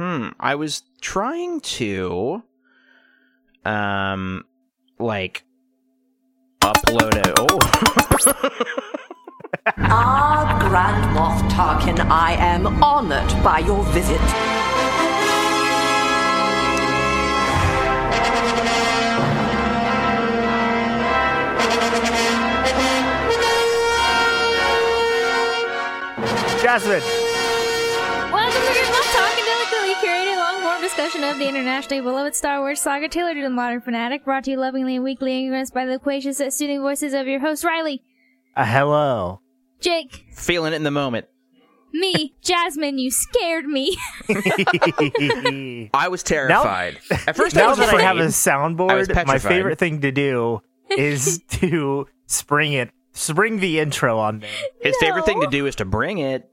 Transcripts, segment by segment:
Hmm. I was trying to, um, like, upload it. Oh. Ah, Grand Moff Tarkin, I am honored by your visit. Jasmine. A curated long-form discussion of the internationally beloved Star Wars saga tailored to the modern fanatic, brought to you lovingly and weekly and influenced by the loquacious yet soothing voices of your host, Riley, Uh, hello. Jake, Feeling it in the moment. me, Jasmine, you scared me. I was terrified. At first, I now was that afraid. I have a soundboard, my favorite thing to do is to spring it, spring the intro on there. His favorite thing to do is to bring it.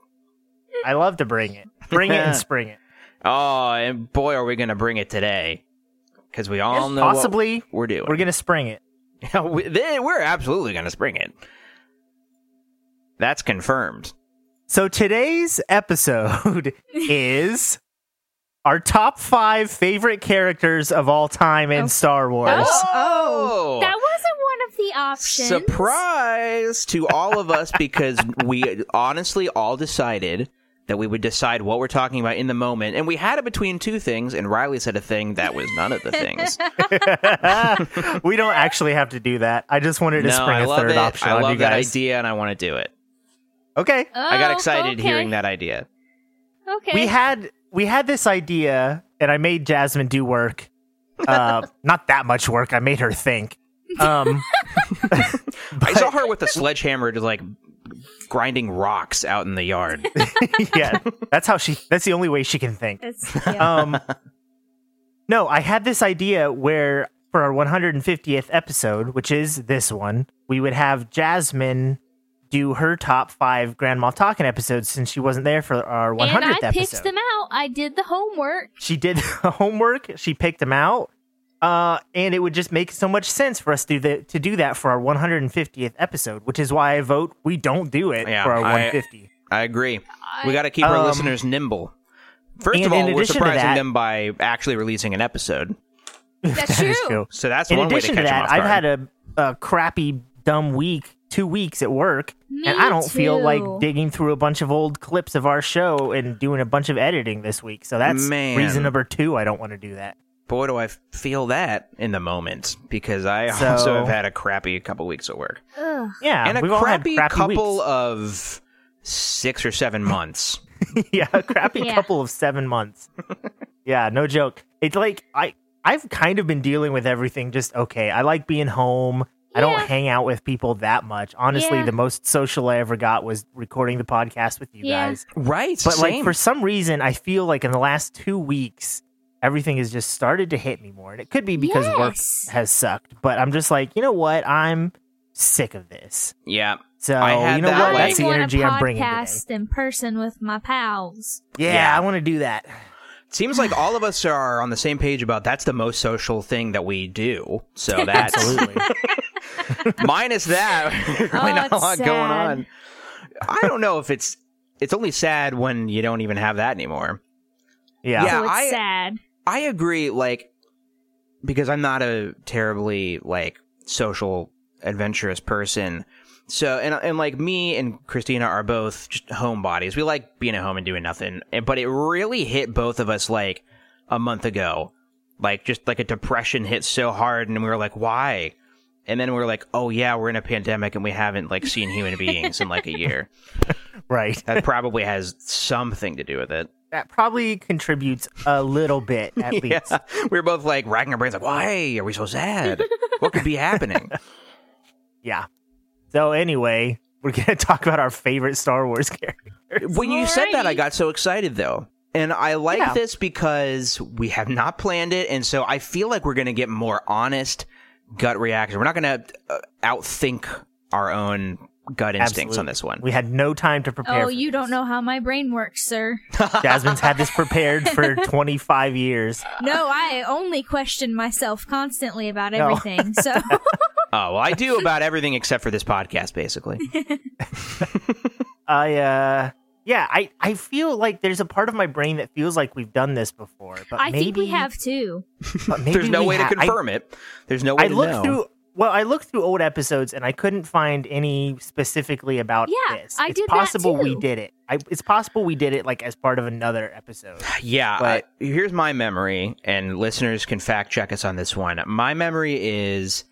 I love to bring it, bring it and spring it. Oh, and boy, are we going to bring it today. Because we all know Possibly, what we're doing. we're gonna spring it. we, then we're absolutely going to spring it. That's confirmed. So today's episode is our top five favorite characters of all time in Oh. Star Wars. Oh, oh! oh, That wasn't one of the options. surprise to all of us because we honestly all decided that we would decide what we're talking about in the moment, and we had it between two things, and Riley said a thing that was none of the things. we don't actually have to do that. I just wanted to no, spring I a love third it. option I on love you that guys. idea, and I want to do it. Okay. I got Oh, excited okay. hearing that idea. Okay. we had we had this idea and i made jasmine do work uh not that much work i made her think um I saw her with a sledgehammer, just like grinding rocks out in the yard. yeah that's how she that's the only way she can think yeah. um no i had this idea where for our 150th episode which is this one we would have jasmine do her top five grand moff talking episodes since she wasn't there for our 100th and I episode picked them out. I did the homework. she did the homework she picked them out uh, and it would just make so much sense for us to do, the, to do that for our 150th episode which is why i vote we don't do it Yeah, for our 150 I agree. We got to keep our Um, listeners nimble. First and of all, we're surprising that- them by actually releasing an episode. That's That is true. So that's in one way to addition catch to that i've had a, a crappy dumb week two weeks at work Me and i don't feel like digging through a bunch of old clips of our show and doing a bunch of editing this week so that's Man. reason number two i don't want to do that Boy, do I feel that in the moment because I So- also have had a crappy couple weeks at work Ugh. yeah and a we've all had crappy, crappy couple weeks. of six or seven months. yeah, a crappy Yeah. couple of seven months. yeah, no joke. It's like I I've kind of been dealing with everything just okay. I like being home. I don't Yeah. hang out with people that much. Honestly, Yeah. the most social I ever got was recording the podcast with you Yeah. guys. Right, But like for some reason, I feel like in the last two weeks, everything has just started to hit me more, and it could be because work has sucked. But I'm just like, you know what? I'm sick of this. yeah, So I had you know that, what? like- That's the energy I'm bringing today. podcast in person with my pals. Yeah, Yeah. I want to do that. seems like all of us are on the same page about that's the most social thing that we do. So that's Absolutely. minus that, really Oh, not a oh, it's lot going on. I don't know if it's it's only sad when you don't even have that anymore. Yeah. Yeah, so it's I- sad. I agree, like because I'm not a terribly like social adventurous person. So and and like me and Christina are both just homebodies. We like being at home and doing nothing. But it really hit both of us like a month ago. Like just like a depression hit so hard and we were like, why? And then we were like, oh yeah, we're in a pandemic and we haven't like seen human beings in like a year. Right. That probably has something to do with it. That probably contributes a little bit, at least. We were both like racking our brains, like, why are we so sad? what could be happening? Yeah. So anyway, we're gonna talk about our favorite Star Wars characters. when you said that, I got so excited though. And I like Yeah. this because we have not planned it. And so I feel like we're going to get more honest gut reaction. We're not going to uh, outthink our own gut instincts on this one. We had no time to prepare. Oh, for you don't know how my brain works, sir. Jasmine's had this prepared for 25 years. No, I only question myself constantly about No. everything. So oh, well, I do about everything except for this podcast, basically. I uh Yeah, I, I feel like there's a part of my brain that feels like we've done this before, but I maybe think we have too. but maybe There's no way ha- to I- confirm it. There's no way I to looked know. through well, I looked through old episodes and I couldn't find any specifically about Yeah, this. I it's did that possible we did it. I, it's possible we did it like as part of another episode. Yeah, But- I- here's my memory, and listeners can fact check us on this one. My memory is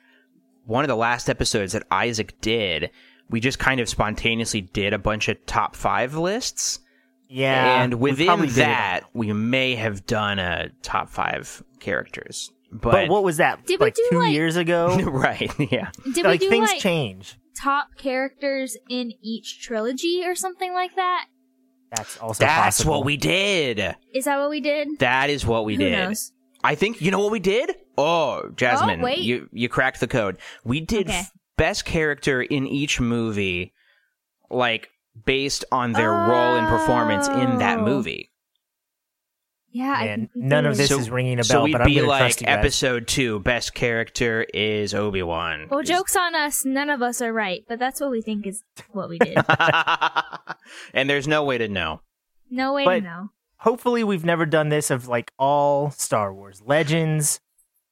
one of the last episodes that Isaac did. We just kind of spontaneously did a bunch of top five lists, Yeah, and within probably that, we may have done a top five characters. But, But what was that? Did we like do, two like- years ago? right, yeah, Did like we do things like change. top characters in each trilogy or something like that? That's also that's possible. what we did. Is that what we did? That is what we Who did. knows? I think you know what we did. Oh, Jasmine, oh, wait. you you cracked the code. We did Okay. f- best character in each movie, like based on their role and performance in that Oh. This Yeah, I Man, think we none of this So- is ringing a So bell, we'd but I'm be gonna like trust you guys. episode two, best character is Obi Wan. Well, jokes on us. None of us are right, but that's what we think is what we did. and there's no way to know. No way But- to know. Hopefully, we've never done this of like all Star Wars legends.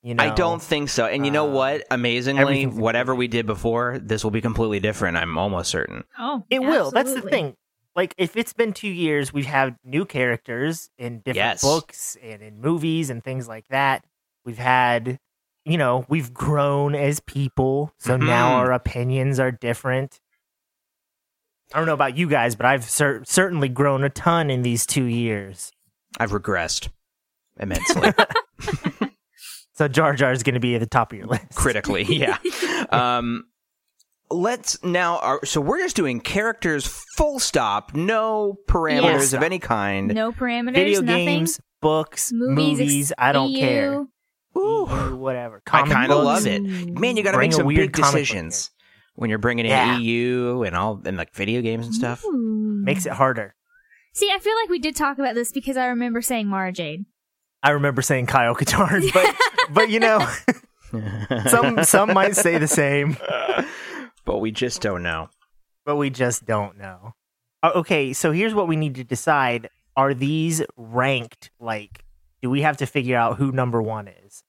You know, I don't think so. And you know uh, what? Amazingly, whatever we did before, this will be completely different. I'm almost certain. Oh, It will. That's the thing. Like, if it's been two years, we've had new characters in different Yes. books and in movies and things like that. We've had, you know, we've grown as people, so now Mhm. our opinions are different. I don't know about you guys, but I've cer- certainly grown a ton in these two years. I've regressed immensely. So Jar Jar is going to be at the top of your list. critically yeah um let's now are, so we're just doing characters full stop no parameters Yeah. of any kind No parameters. Video nothing. games, books, Movies. movies. I don't EU. care. Ooh, EU, whatever. i kind of love it man you gotta Bring make some weird big decisions when you're bringing in Yeah. eu and all and like video games and stuff Ooh. Makes it harder. See, I feel like we did talk about this because I remember saying Mara Jade. I remember saying Kyle Katarn, but but you know, some some might say the same, but we just don't know but we just don't know. Uh, Okay, so here's what we need to decide: Are these ranked? Like, do we have to figure out who number one is?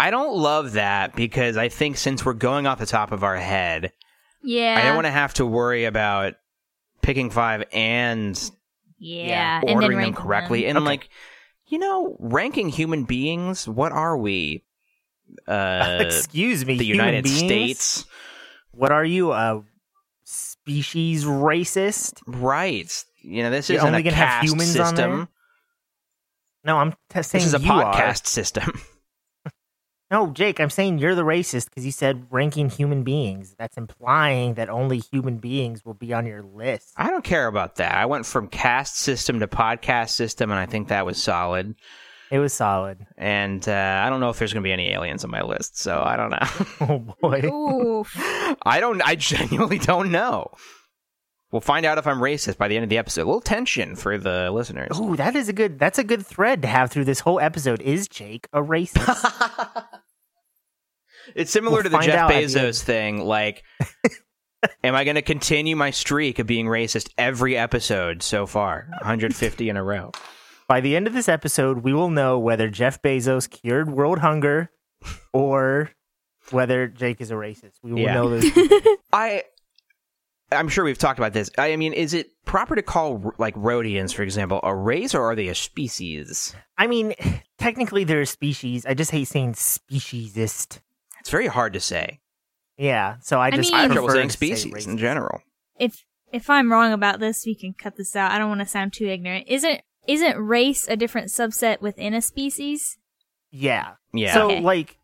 i don't love that because i think since we're going off the top of our head Yeah. i don't want to have to worry about picking five and Yeah. and then ordering them correctly them. and Okay. like you know ranking human beings what are we uh Excuse me, the united beings? states What are you, a species racist? right you know this You're isn't only a gonna have caste humans on there? system No, I'm t- saying this is a you are. podcast system No, Jake, I'm saying you're the racist because you said ranking human beings. That's implying that only human beings will be on your list. i don't care about that i went from caste system to podcast system and i think that was solid It was solid. and uh, i don't know if there's gonna be any aliens on my list so i don't know Oh boy. Oof. i don't i genuinely don't know we'll find out if i'm racist by the end of the episode a little tension for the listeners Ooh, that is a good. That's a good thread to have through this whole episode. Is Jake a racist? It's similar We'll to the find Jeff out the Bezos thing. Like, am I going to continue my streak of being racist every episode so far? 150 in a row. By the end of this episode, we will know whether Jeff Bezos cured world hunger or whether Jake is a racist. We will Yeah. know those. I, I'm sure we've talked about this. I mean, is it proper to call like Rodians, for example, a race or are they a species? I mean, technically they're a species. I just hate saying speciesist. It's very hard to say. Yeah, so I I just mean- I have prefer trouble saying to say species in general. if if I'm wrong about this, we can cut this out. I don't want to sound too ignorant. Isn't isn't race a different subset within a species? Yeah. Yeah. So Okay. like,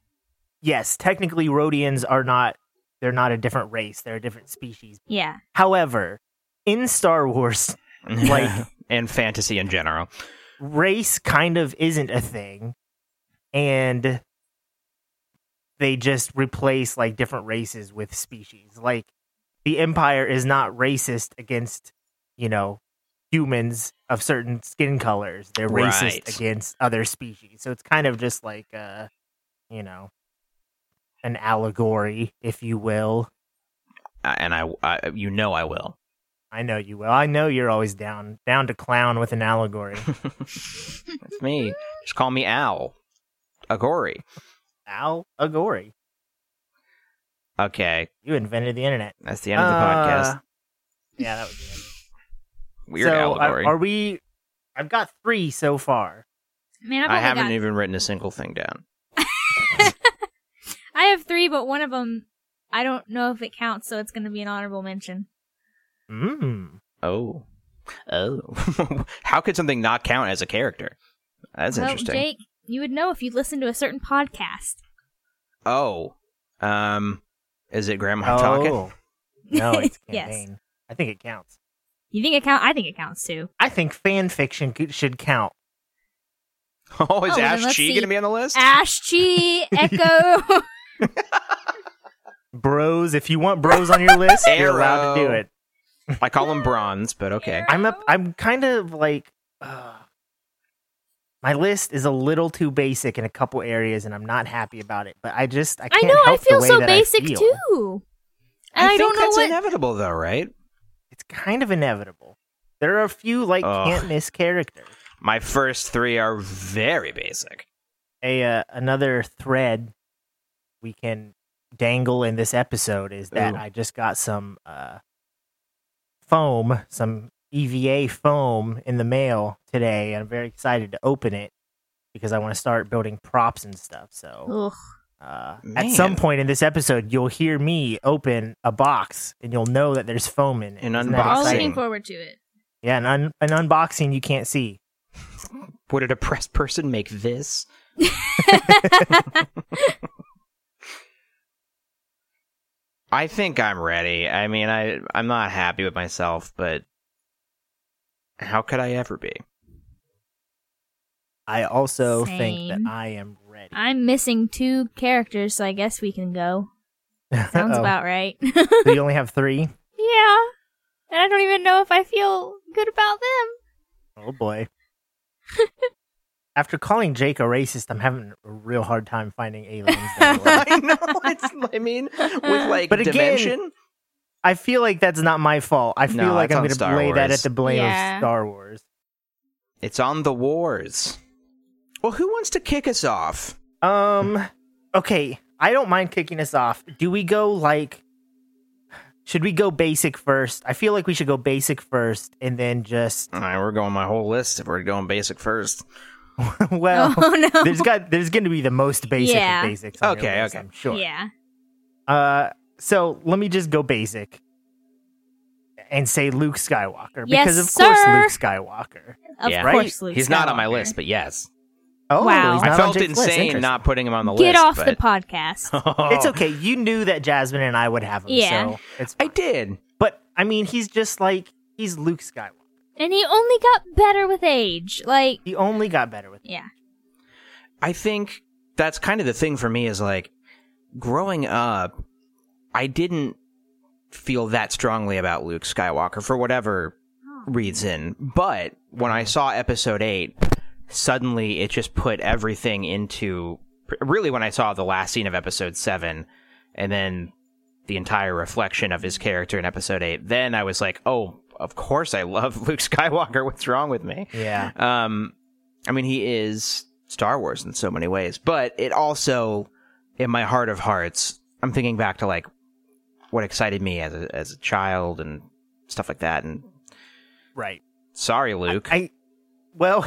yes, technically Rodians are not. They're not a different race. They're a different species. Yeah. However, in Star Wars, like- and fantasy in general. race kind of isn't a thing, and they just replace like different races with species. Like the Empire is not racist against, you know, humans of certain skin colors. They're racist Right. against other species. So it's kind of just like uh, you know, an allegory, if you will. Uh, and I, I, you know, I will. I know you will. I know you're always down down to clown with an allegory. That's me. Just call me Al. Agori. Al Agori. Okay, You invented the internet. that's the end of the podcast. Uh, Yeah, that would be. Weird so, allegory. Are, are we? I've got three so far. Man, I've I only haven't got- even written a single thing down. I have three, but one of them I don't know if it counts, so it's going to be an honorable mention. Mm. Oh. Oh. How could something not count as a character? That's well, interesting. Jake, you would know if you listened to a certain podcast. Oh. Um is it Grandma talking? Oh. No, it's Yes. campaign. I think it counts. You think it count? I think it counts too. I think fan fiction should count. Oh, is Oh, Ash let's Chi going to be on the list? Ash Chi Echo. Bros, if you want bros on your list, you're allowed to do it. I call them Bronze, but okay. I'm a, I'm kind of like uh, my list is a little too basic in a couple areas, and I'm not happy about it. But I just I I can't know. I help the feel so that basic feel. too. And I, think don't know that's what. inevitable though, right? It's kind of inevitable. There are a few like Ugh. can't miss characters. My first 3 are very basic. A uh, another thread we can dangle in this episode is that Ooh. I just got some uh, foam, some EVA foam in the mail today, and I'm very excited to open it because I want to start building props and stuff. So Ugh. Uh, at some point in this episode, you'll hear me open a box, and you'll know that there's foam in it. An Isn't that We're all unboxing. exciting? looking forward to it. Yeah, an, un- an unboxing you can't see. Would a depressed person make this? I think I'm ready. I mean, I I'm not happy with myself, but how could I ever be? I also think that I am ready. I'm missing two characters, so I guess we can go. Sounds about right. so you only have three? yeah. And I don't even know if I feel good about them. Oh boy. After calling Jake a racist, I'm having a real hard time finding aliens. that I know. It's. I mean, with like But again, dimension. I feel like that's not my fault. I feel No, like I'm going to Star lay that at the blame Yeah. of Star Wars. It's on the wars. Well, who wants to kick us off? Um. Okay, I don't mind kicking us off. Do we go like? Should we go basic first? I feel like we should go basic first, and then just All right, we're going my whole list. If we're going basic first, well. oh no. There's got there's going to be the most basic Yeah. of basics. on your Okay, list, okay. I'm sure. Yeah. Uh, so let me just go basic and say Luke Skywalker Yes, because of course sir. Luke Skywalker. Of Yeah. course, Luke he's not on my list, but yes, Oh, Wow. I felt insane not putting him on the Get list. Get off but... the podcast. It's okay. You knew that Jasmine and I would have him. Yeah. So it's I did. But I mean, he's just like he's Luke Skywalker. and he only got better with age. Like, He only got better with. yeah. I think that's kind of the thing for me is like growing up, I didn't feel that strongly about Luke Skywalker for whatever reason. But when I saw episode 8, suddenly it just put everything into really when I saw the last scene of episode 7 and then the entire reflection of his character in episode 8, then I was like, "Oh, of course I love Luke Skywalker. What's wrong with me?" Yeah. Um, I mean, he is Star Wars in so many ways, but it also, in my heart of hearts, I'm thinking back to like what excited me as a as a child and stuff like that. And Right. sorry, Luke. I well,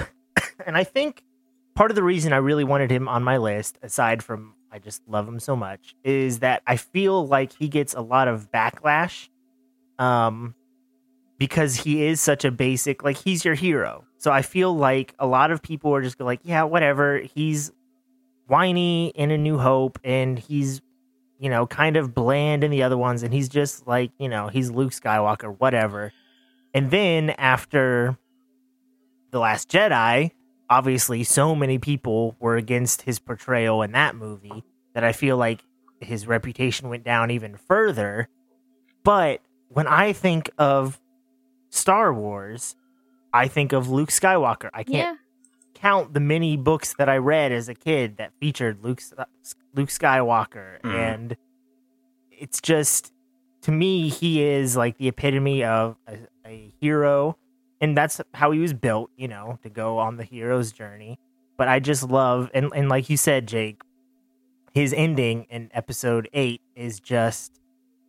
and I think part of the reason I really wanted him on my list, aside from I just love him so much, is that I feel like he gets a lot of backlash, um, because he is such a basic, like he's your hero. So I feel like a lot of people are just like, yeah, whatever. He's whiny in A New Hope, and he's you know kind of bland in the other ones, and he's just like you know he's Luke Skywalker, whatever. And then after the Last Jedi, obviously, so many people were against his portrayal in that movie that I feel like his reputation went down even further. But when I think of Star Wars, I think of Luke Skywalker. I can't Yeah. count the many books that I read as a kid that featured Luke Luke Skywalker, Mhm. and it's just to me he is like the epitome of a, a hero, and that's how he was built, you know, to go on the hero's journey. But I just love, and, and like you said, Jake, his ending in episode eight is just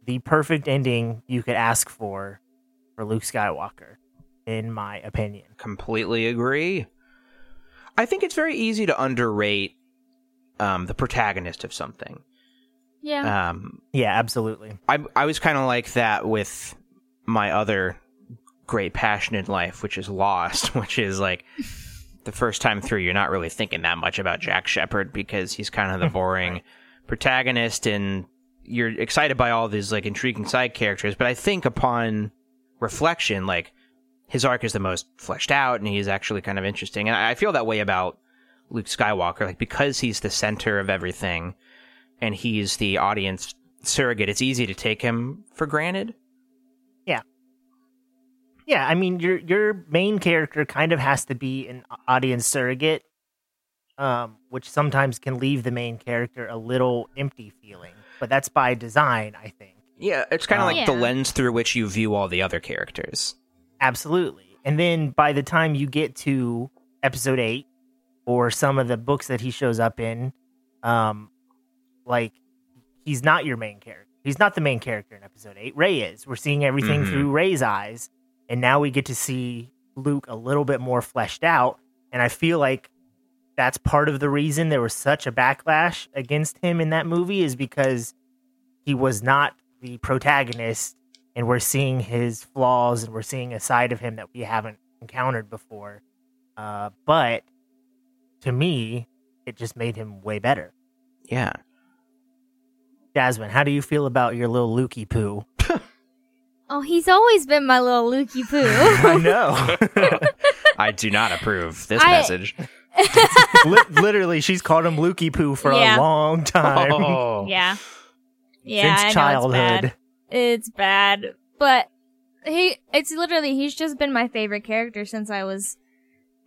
the perfect ending you could ask for for Luke Skywalker, in my opinion. Completely agree. I think it's very easy to underrate um, the protagonist of something. Yeah. Um, Yeah, absolutely. I I was kind of like that with my other great passion in life, which is Lost, which is like the first time through, you're not really thinking that much about Jack Shephard because he's kind of the boring protagonist, and you're excited by all these like intriguing side characters. But I think upon reflection, like his arc is the most fleshed out, and he's actually kind of interesting. And I I feel that way about Luke Skywalker, like because he's the center of everything, and he's the audience surrogate. It's easy to take him for granted. Yeah, I mean your your main character kind of has to be an audience surrogate, um, which sometimes can leave the main character a little empty feeling. But that's by design, I think. Yeah, it's kind of Uh, like the lens through which you view all the other characters. Absolutely. And then by the time you get to episode eight or some of the books that he shows up in, um, like he's not your main character. He's not the main character in episode eight. Rey is. We're seeing everything Mhm. through Rey's eyes. And now we get to see Luke a little bit more fleshed out. And I feel like that's part of the reason there was such a backlash against him in that movie is because he was not the protagonist and we're seeing his flaws and we're seeing a side of him that we haven't encountered before. Uh, but to me, it just made him way better. Yeah. Jasmine, how do you feel about your little Lukey poo? Oh, he's always been my little Lukey Poo. I know. I do not approve this I- message. Li- literally, she's called him Lukey poo for Yeah. a long time. Oh. yeah. Yeah. Since I know childhood. It's bad. It's bad. But he it's literally he's just been my favorite character since I was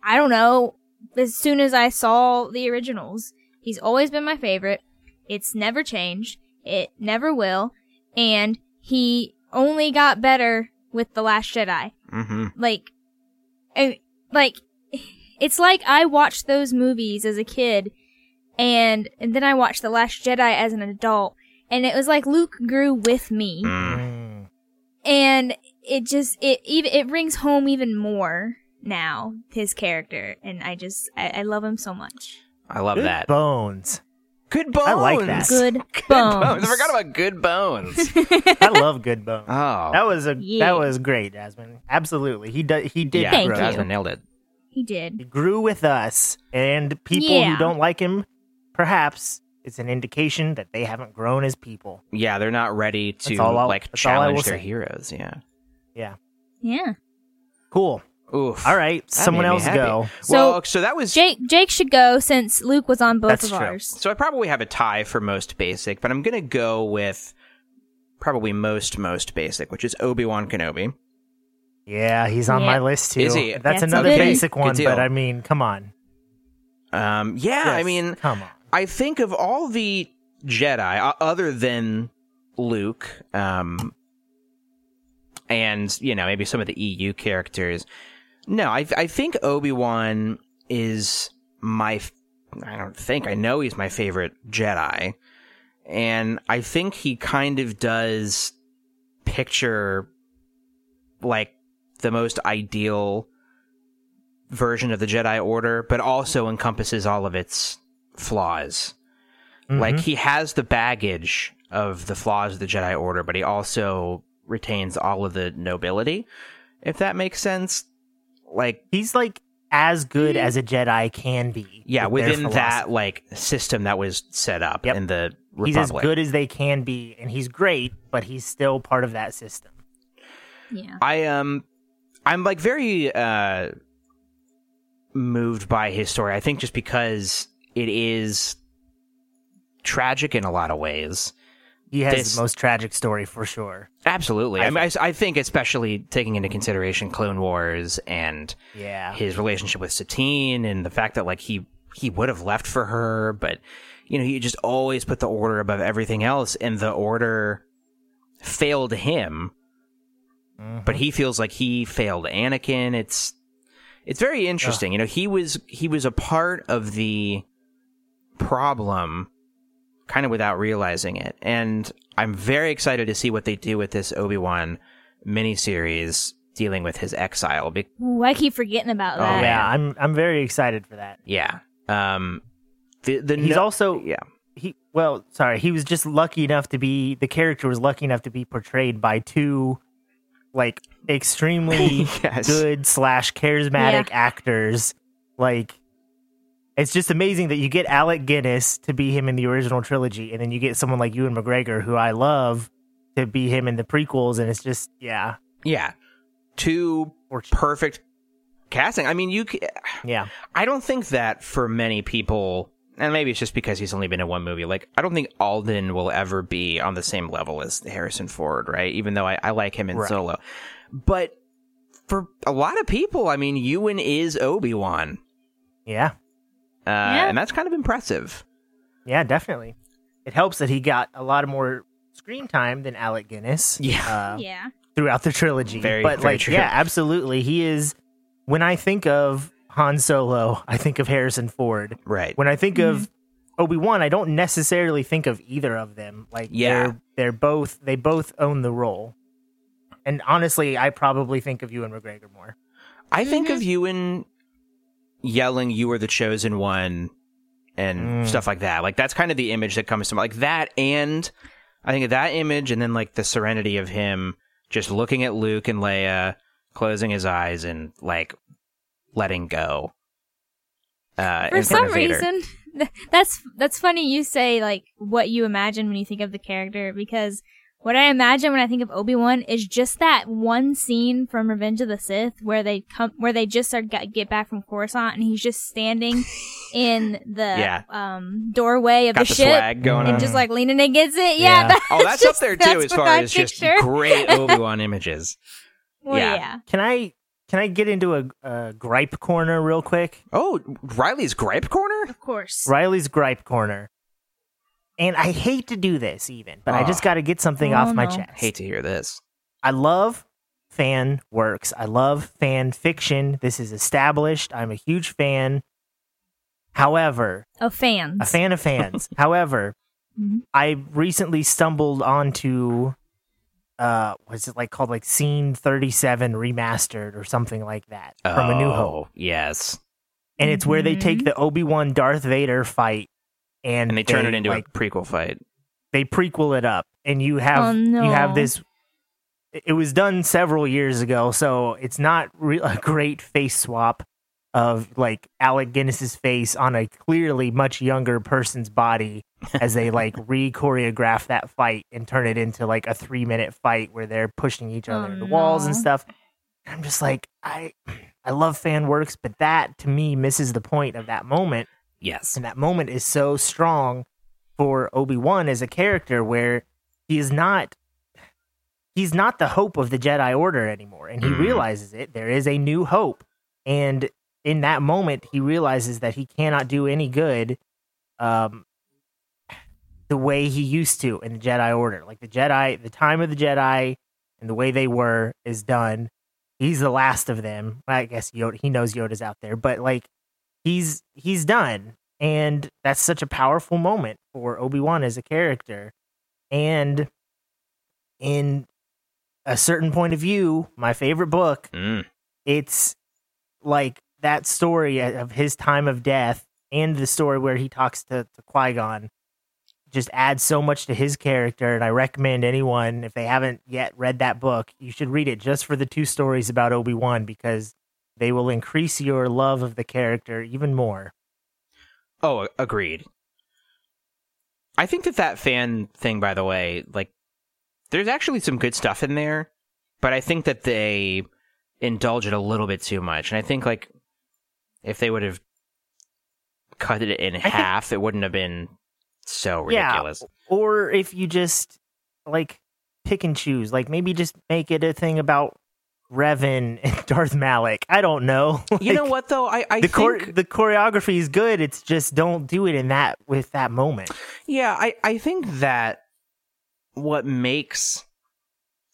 I don't know, as soon as I saw the originals. He's always been my favorite. It's never changed. It never will. And he only got better with The Last Jedi. hmm like I, like it's like I watched those movies as a kid and and then I watched The Last Jedi as an adult and it was like Luke grew with me Mm. Mm. and it just it even it rings home even more now his character and I just I, I love him so much. I love Good that. bones. Good bones. I like that. Good, Good bones. I forgot about good bones. I love good bones. oh. That was a Yeah. that was great, Jasmine. Absolutely, he did he did yeah, Thank grow. you. Jasmine nailed it. He did. He grew with us, and people Yeah. who don't like him, perhaps it's an indication that they haven't grown as people. Yeah, they're not ready to all like that's all challenge their say. heroes. Yeah. Yeah. Yeah. Cool. Oof. All right, That someone made me else happy. go. So- well, so that was Jake Jake should go since Luke was on both That's of true. ours. So I probably have a tie for most basic, but I'm gonna go with probably most most basic, which is Obi Wan Kenobi. Yeah, he's on Yeah. my list too. Is he? That's, That's a another good- basic Good one, deal. but I mean, come on. Um, yeah, I Yes, mean, come on. I think of all the Jedi uh, other than Luke, um, and you know maybe some of the EU characters. No, I I think Obi Wan is my. I don't think I know he's my favorite Jedi, and I think he kind of does picture like the most ideal version of the Jedi Order, but also encompasses all of its flaws. Like Mhm. he has the baggage of the flaws of the Jedi Order, but he also retains all of the nobility, if that makes sense. Like he's like as good as a Jedi can be. yeah, with within that like system that was set up Yep. in the Republic. he's as good as they can be, and he's great, but he's still part of that system. Yeah. I um I'm like very uh moved by his story. I think just because it is tragic in a lot of ways. He has This- the most tragic story for sure. Absolutely. I, I mean, I, I think especially taking into consideration Clone Wars and Yeah, his relationship with Satine and the fact that like he he would have left for her, but you know, he just always put the order above everything else and the order failed him mm-hmm. but he feels like he failed Anakin. It's it's very interesting. You know, he was he was a part of the problem kind of without realizing it. And I'm very excited to see what they do with this Obi-Wan miniseries dealing with his exile. Be- Ooh, I keep forgetting about Oh, that. man. yeah, I'm I'm very excited for that. yeah. Um the the He's no- also yeah. he well, sorry, he was just lucky enough to be the character was lucky enough to be portrayed by two like extremely Yes. good slash charismatic actors. Like it's just amazing that you get Alec Guinness to be him in the original trilogy, and then you get someone like Ewan McGregor, who I love, to be him in the prequels, and it's just yeah, Yeah. Two perfect casting. I mean, you c- yeah, I don't think that for many people, and maybe it's just because he's only been in one movie. Like, I don't think Alden will ever be on the same level as Harrison Ford, right? Even though I, I like him in Right. Solo, but for a lot of people, I mean, Ewan is Obi Wan, yeah, uh, Yeah. and that's kind of impressive. yeah, definitely. It helps that he got a lot more screen time than Alec Guinness. Yeah. uh, Yeah. throughout the trilogy. Very, but very like, true. yeah, absolutely. He is. When I think of Han Solo, I think of Harrison Ford. Right. When I think of Obi Wan, I don't necessarily think of either of them. Like, Yeah. they're they're both they both own the role. And honestly, I probably think of you Ewan McGregor more. I think of Ewan yelling, "You are the chosen one," and Mm. stuff like that. Like that's kind of the image that comes to mind. Like that, and I think of that image, and then like the serenity of him just looking at Luke and Leia, closing his eyes, and like letting go. Uh, For some reason, that's that's funny. You say like what you imagine when you think of the character because what I imagine when I think of Obi Wan is just that one scene from Revenge of the Sith where they come where they just are get, get back from Coruscant and he's just standing in the Yeah. um doorway of got the, the ship swag going and on. just like leaning against it. Yeah. Yeah, that- oh, that's just- up there too, as far I as just picture. great Obi Wan images. Well, yeah. yeah. Can I can I get into a, a gripe corner real quick? Oh, Riley's gripe corner. Of course. Riley's gripe corner. And I hate to do this even, but I Oh. just got to get something Oh, off my no. chest. Hate to hear this. I love fan works. I love fan fiction. This is established. I'm a huge fan. However, Of fans. a fan of fans. However, Mhm. I recently stumbled onto uh what's it like called like scene 37 remastered or something like that from A New Hope. Oh, Yes, And it's where they take the Obi-Wan Darth Vader fight and, and they turn it into like a prequel fight. they prequel it up and you have Oh, no. you have this it it was done several years ago so it's not re- a great face swap of like Alec Guinness's face on a clearly much younger person's body as they like re-choreograph that fight and turn it into like a 3 minute fight where they're pushing each other Oh, into walls and no. stuff I'm just like I I love fan works but that to me misses the point of that moment Yes. and that moment is so strong for Obi-Wan as a character where he is not he's not the hope of the Jedi Order anymore. And he Mhm. realizes it. There is a new hope. And in that moment he realizes that he cannot do any good um the way he used to in the Jedi Order. Like the Jedi the time of the Jedi and the way they were is done. He's the last of them. I guess Yoda he knows Yoda's out there. But like he's he's done. And that's such a powerful moment for Obi-Wan as a character. And in a certain point of view my favorite book Mm. it's like that story of his time of death and the story where he talks to, to Qui-Gon just adds so much to his character. And I recommend anyone if they haven't yet read that book you should read it just for the two stories about Obi-Wan because they will increase your love of the character even more Oh, agreed. I think that that fan thing, by the way, like, there's actually some good stuff in there, but I think that they indulge it a little bit too much. And I think, like, if they would have cut it in think- half, it wouldn't have been so Yeah. ridiculous. or if you just like pick and choose like maybe just make it a thing about Revan and Darth Malak I don't know you know what, though? I, I the think. chor- the choreography is good it's just don't do it in that with that moment Yeah, I, I think that what makes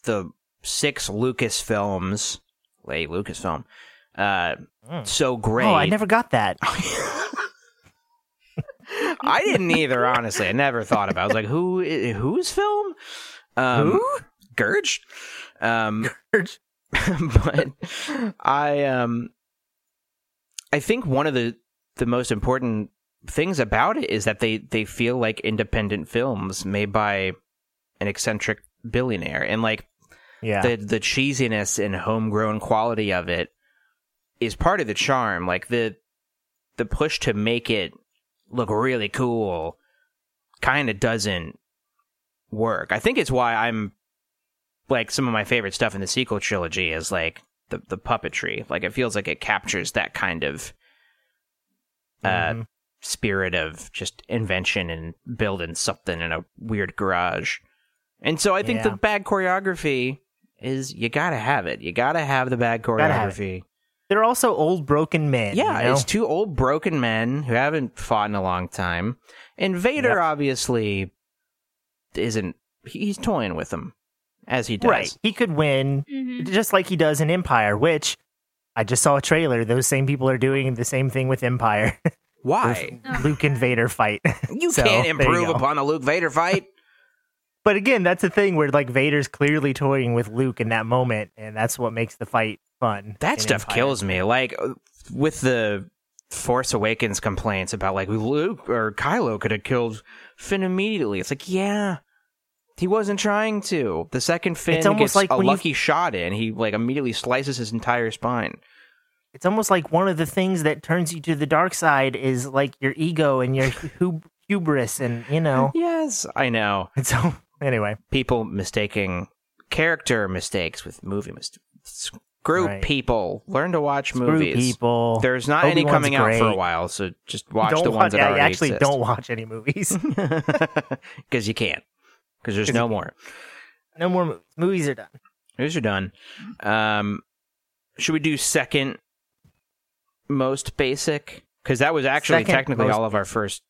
the six Lucas films, late Lucasfilm, uh, Mm. so great. Oh, I never got that. I didn't either. Honestly, I never thought about. it. I was like, who? Whose film? Um, Who? Gurge. Um, but I um I think one of the the most important things about it is that they they feel like independent films made by an eccentric billionaire. And like Yeah. the the cheesiness and homegrown quality of it is part of the charm. Like the the push to make it look really cool kind of doesn't work. I think it's why i'm like some of my favorite stuff in the sequel trilogy is like the the puppetry like it feels like it captures that kind of uh Mhm. spirit of just invention and building something in a weird garage. And so I think Yeah. the bad choreography is you gotta have it. You gotta have the bad Gotta have it. choreography. They're also old broken men. Yeah, you know? it's two old broken men who haven't fought in a long time. And Vader Yep. obviously isn't he's toying with them as he does. right. He could win hmm just like he does in Empire, which I just saw a trailer. Those same people are doing the same thing with Empire. Why? Luke and Vader fight. You So, can't there you improve upon the Luke Vader fight. But again, that's the thing where like Vader's clearly toying with Luke in that moment, and that's what makes the fight fun. That stuff Empire. kills me. Like with the Force Awakens complaints about like Luke or Kylo could have killed Finn immediately. It's like, yeah, he wasn't trying to. The second Finn It's almost gets like a when you- lucky shot in, he like immediately slices his entire spine. It's almost like one of the things that turns you to the dark side is like your ego and your hub- hubris, and you know. Yes, I know. And so anyway, People mistaking character mistakes with movie mistakes. Screw Right. people. Learn to watch screw movies. people. There's not any Obi-Wan's coming out for a while, so just watch don't the ones watch, that yeah, already actually exist. don't watch any movies. because you can't. Because there's no you more. no more movies. Movies are done. Movies are done. Um, should we do second most basic? Because that was actually Second technically most all of our first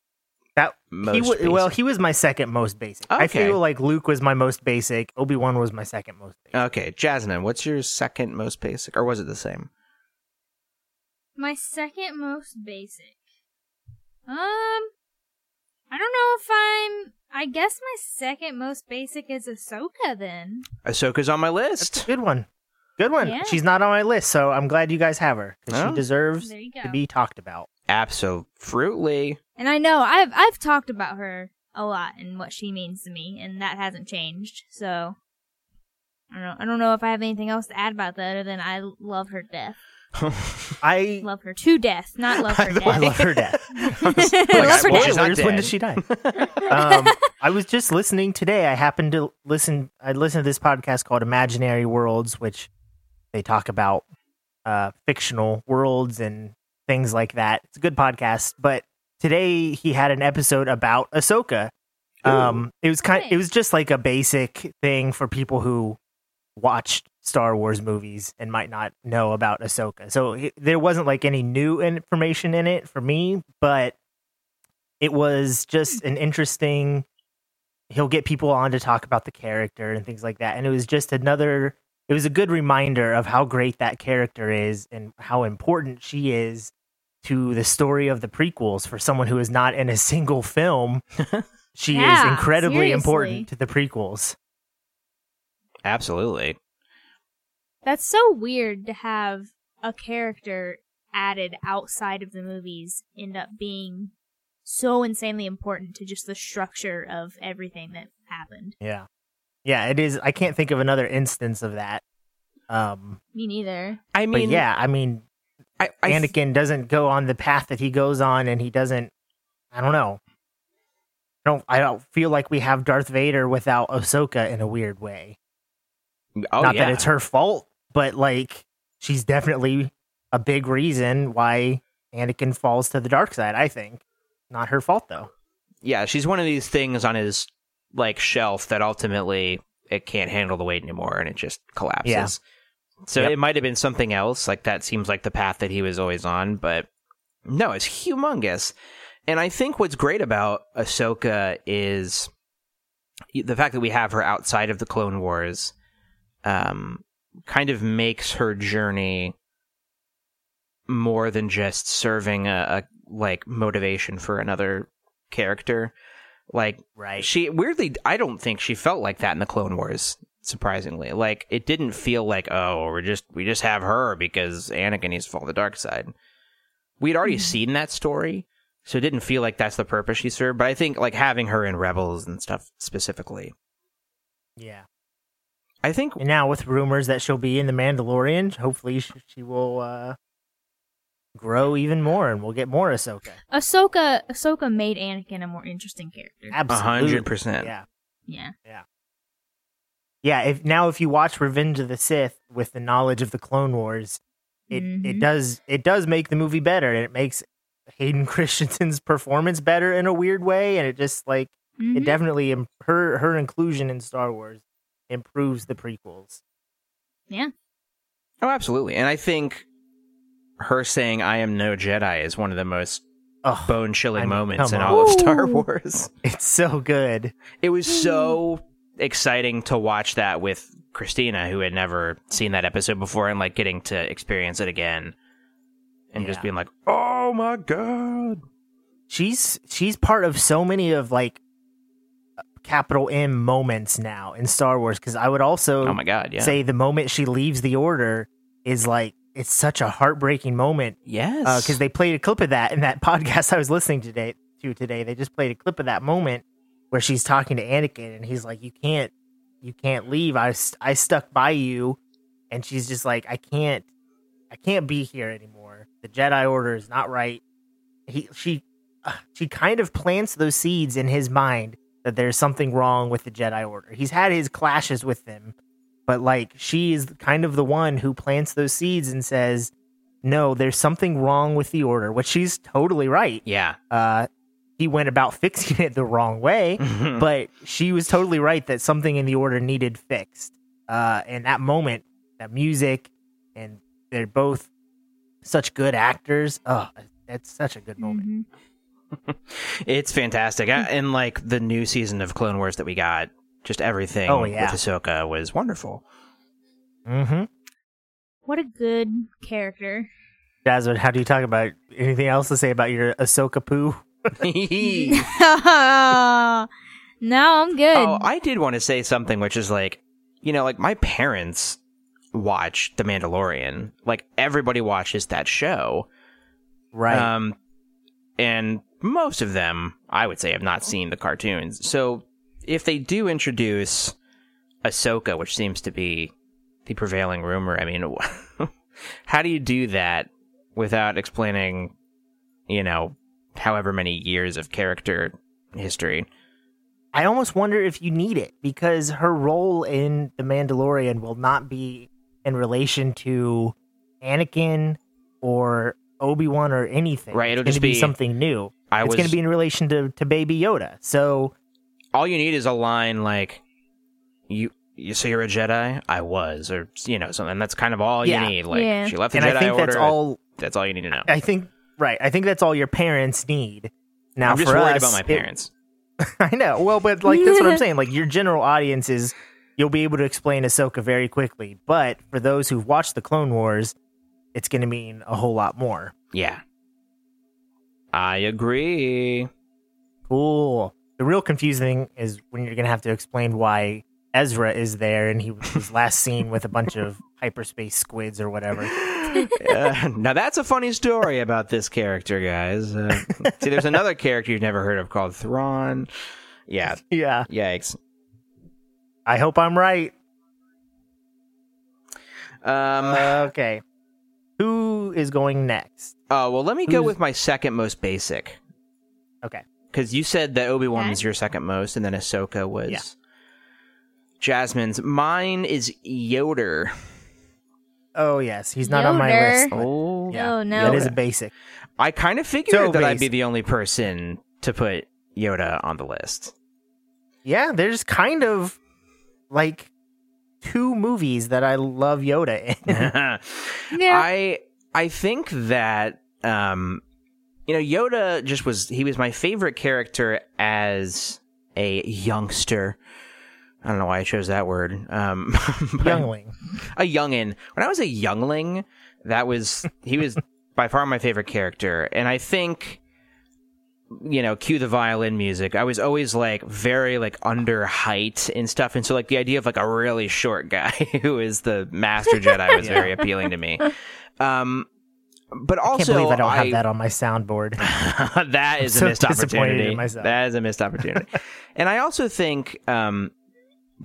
That most he w- well, he was my second most basic. I Okay. feel like Luke was my most basic. Obi Wan was my second most basic. Okay, Jasmine, what's your second most basic, or was it the same? My second most basic. Um, I don't know if I'm. I guess my second most basic is Ahsoka then. Ahsoka's on my That's list. a good one. Good one. Yeah. She's not on my list, so I'm glad you guys have her 'cause Oh. she deserves There you go. to be talked about. Absolutely. And I know I've I've talked about her a lot and what she means to me, and that hasn't changed. So I don't know. I don't know if I have anything else to add about that other than I love her death. I Love her to death, not love her I death. love her death. love her death. not Spoilers, when dead. does she die? um, I was just listening today. I happened to listen. I listened to this podcast called Imaginary Worlds, which they talk about uh, fictional worlds and things like that. It's a good podcast. But today he had an episode about Ahsoka. Um, it was kind. It was just like a basic thing for people who watched Star Wars movies and might not know about Ahsoka. So it, there wasn't like any new information in it for me, but it was just an interesting. He'll get people on to talk about the character and things like that, and it was just another. It was a good reminder of how great that character is and how important she is to the story of the prequels for someone who is not in a single film. She is incredibly seriously. important to the prequels. Absolutely. That's so weird to have a character added outside of the movies end up being so insanely important to just the structure of everything that happened. Yeah. Yeah, it is. I can't think of another instance of that. Um, Me neither. I but mean, yeah, I mean, I, I th- Anakin doesn't go on the path that he goes on, and he doesn't. I don't know. I don't. I don't feel like we have Darth Vader without Ahsoka in a weird way. oh, Not yeah. that it's her fault, but like she's definitely a big reason why Anakin falls to the dark side. I think not her fault though. yeah, she's one of these things on his like shelf that ultimately it can't handle the weight anymore and it just collapses. Yeah. So Yep. it might have been something else. Like that seems like the path that he was always on, but no, it's humongous. And I think what's great about Ahsoka is the fact that we have her outside of the Clone Wars um, kind of makes her journey more than just serving a, a like motivation for another character. Like Right. she weirdly, I don't think she felt like that in the Clone Wars. Surprisingly, like it didn't feel like oh we're just we just have her because Anakin needs to fall on the dark side. We'd already hmm. seen that story, so it didn't feel like that's the purpose she served. But I think like having her in Rebels and stuff specifically, Yeah. I think And now with rumors that she'll be in the Mandalorian, hopefully she, she will uh, grow even more, and we'll get more Ahsoka. Ahsoka Ahsoka made Anakin a more interesting character. Absolutely, hundred percent. Yeah, Yeah. yeah. If now if you watch Revenge of the Sith with the knowledge of the Clone Wars, it it Mhm. does it does make the movie better, and it makes Hayden Christensen's performance better in a weird way, and it just like it Mhm. definitely her her inclusion in Star Wars improves the prequels. Yeah. Oh, absolutely. And I think her saying "I am no Jedi" is one of the most Oh, bone chilling I mean, moments in on. all of Star Wars. it's so good. It was so exciting to watch that with Christina, who had never seen that episode before, and like getting to experience it again, and just being like, "Oh my god!" she's she's part of so many of like capital M moments now in Star Wars because I would also Oh my god! Yeah. say the moment she leaves the order is like it's such a heartbreaking moment yes. because they played a clip of that in that podcast I was listening today to today. They just played a clip of that moment where she's talking to Anakin and he's like, "You can't, you can't leave. I I stuck by you," and she's just like, "I can't, I can't be here anymore. The Jedi Order is not right." He she uh, she kind of plants those seeds in his mind that there's something wrong with the Jedi Order. He's had his clashes with them, but like she is kind of the one who plants those seeds and says, "No, there's something wrong with the Order," which she's totally right. yeah. Uh, he went about fixing it the wrong way, but she was totally right that something in the Order needed fixed. Uh, and that moment, that music, and they're both such good actors. Oh, that's such a good moment. Mhm. It's fantastic, I- and like the new season of Clone Wars that we got, just everything Oh, yeah. with Ahsoka was wonderful. Mm-hmm. What a good character. Jasmine, how do you talk about anything else to say about your Ahsoka poo? no, I'm good. Oh, I did want to say something, which is like, you know, like my parents watch The Mandalorian. Like everybody watches that show. Right. Um, and most of them, I would say, have not seen the cartoons. So if they do introduce Ahsoka, which seems to be the prevailing rumor, I mean, how do you do that without explaining, you know, however many years of character history? I almost wonder if you need it because her role in The Mandalorian will not be in relation to Anakin or Obi Wan or anything. Right, it'll just be, be- something new. I it's was going to be in relation to, to Baby Yoda. So all you need is a line like you you say you're a Jedi? I was, or you know, something. That's kind of all Yeah. you need. Like Yeah. she left the and Jedi I think Order. that's all. That's all you need to know. I think right. I think that's all your parents need. Now I'm just for worried us, about my it- parents. I know. Well, but like that's what I'm saying. Like your general audience is you'll be able to explain Ahsoka very quickly, but for those who've watched the Clone Wars, it's going to mean a whole lot more. yeah, I agree. Cool. The real confusing thing is when you're going to have to explain why Ezra is there and he was last seen with a bunch of hyperspace squids or whatever. Uh, now that's a funny story about this character, guys. Uh, see, there's another character you've never heard of called Thrawn. Yeah, Yeah. yikes. I hope I'm right. Um, okay. Who is going next? oh well, let me go with my second most basic Okay. because you said that Obi Wan Okay. was your second most, and then Ahsoka was Yeah. Jasmine's. Mine is Yoda. Oh, yes. He's not on my list. but Oh, yeah, Oh, no. That is a basic. I kind of figured So that I'd be the only person to put Yoda on the list. Yeah, there's kind of like two movies that I love Yoda in. Yeah. I I think that um you know Yoda just was he was my favorite character as a youngster I don't know why I chose that word. Um, Youngling. a youngin. When I was a youngling, that was he was by far my favorite character, and I think you know, cue the violin music. I was always like very like under height and stuff, and so like the idea of like a really short guy who is the master Jedi was very appealing to me. Um, but also, Can't believe I don't have that on my soundboard. that is so a missed opportunity. That is a missed opportunity. and I also think um,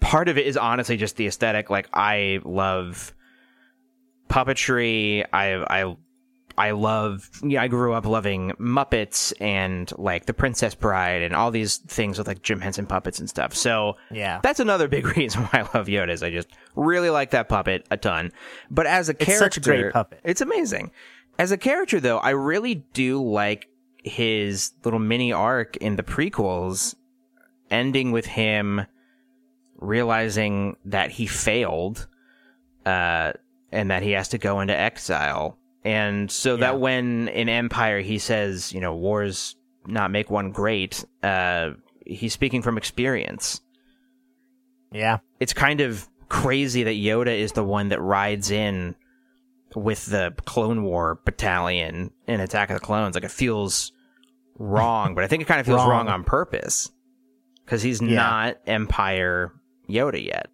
part of it is honestly just the aesthetic. Like I love puppetry. I I I love. Yeah, I grew up loving Muppets and like The Princess Bride and all these things with like Jim Henson puppets and stuff. So Yeah. that's another big reason why I love Yoda. Is I just really like that puppet a ton. But as a It's character, such a great puppet. It's amazing. As a character, though, I really do like his little mini arc in the prequels, ending with him realizing that he failed, uh, and that he has to go into exile. And so Yeah. that when in Empire he says, you know, wars not make one great, uh, he's speaking from experience Yeah. it's kind of crazy that Yoda is the one that rides in with the Clone War battalion in Attack of the Clones. Like it feels wrong, but I think it kind of feels wrong, Wrong. on purpose because he's Yeah. not Empire Yoda yet.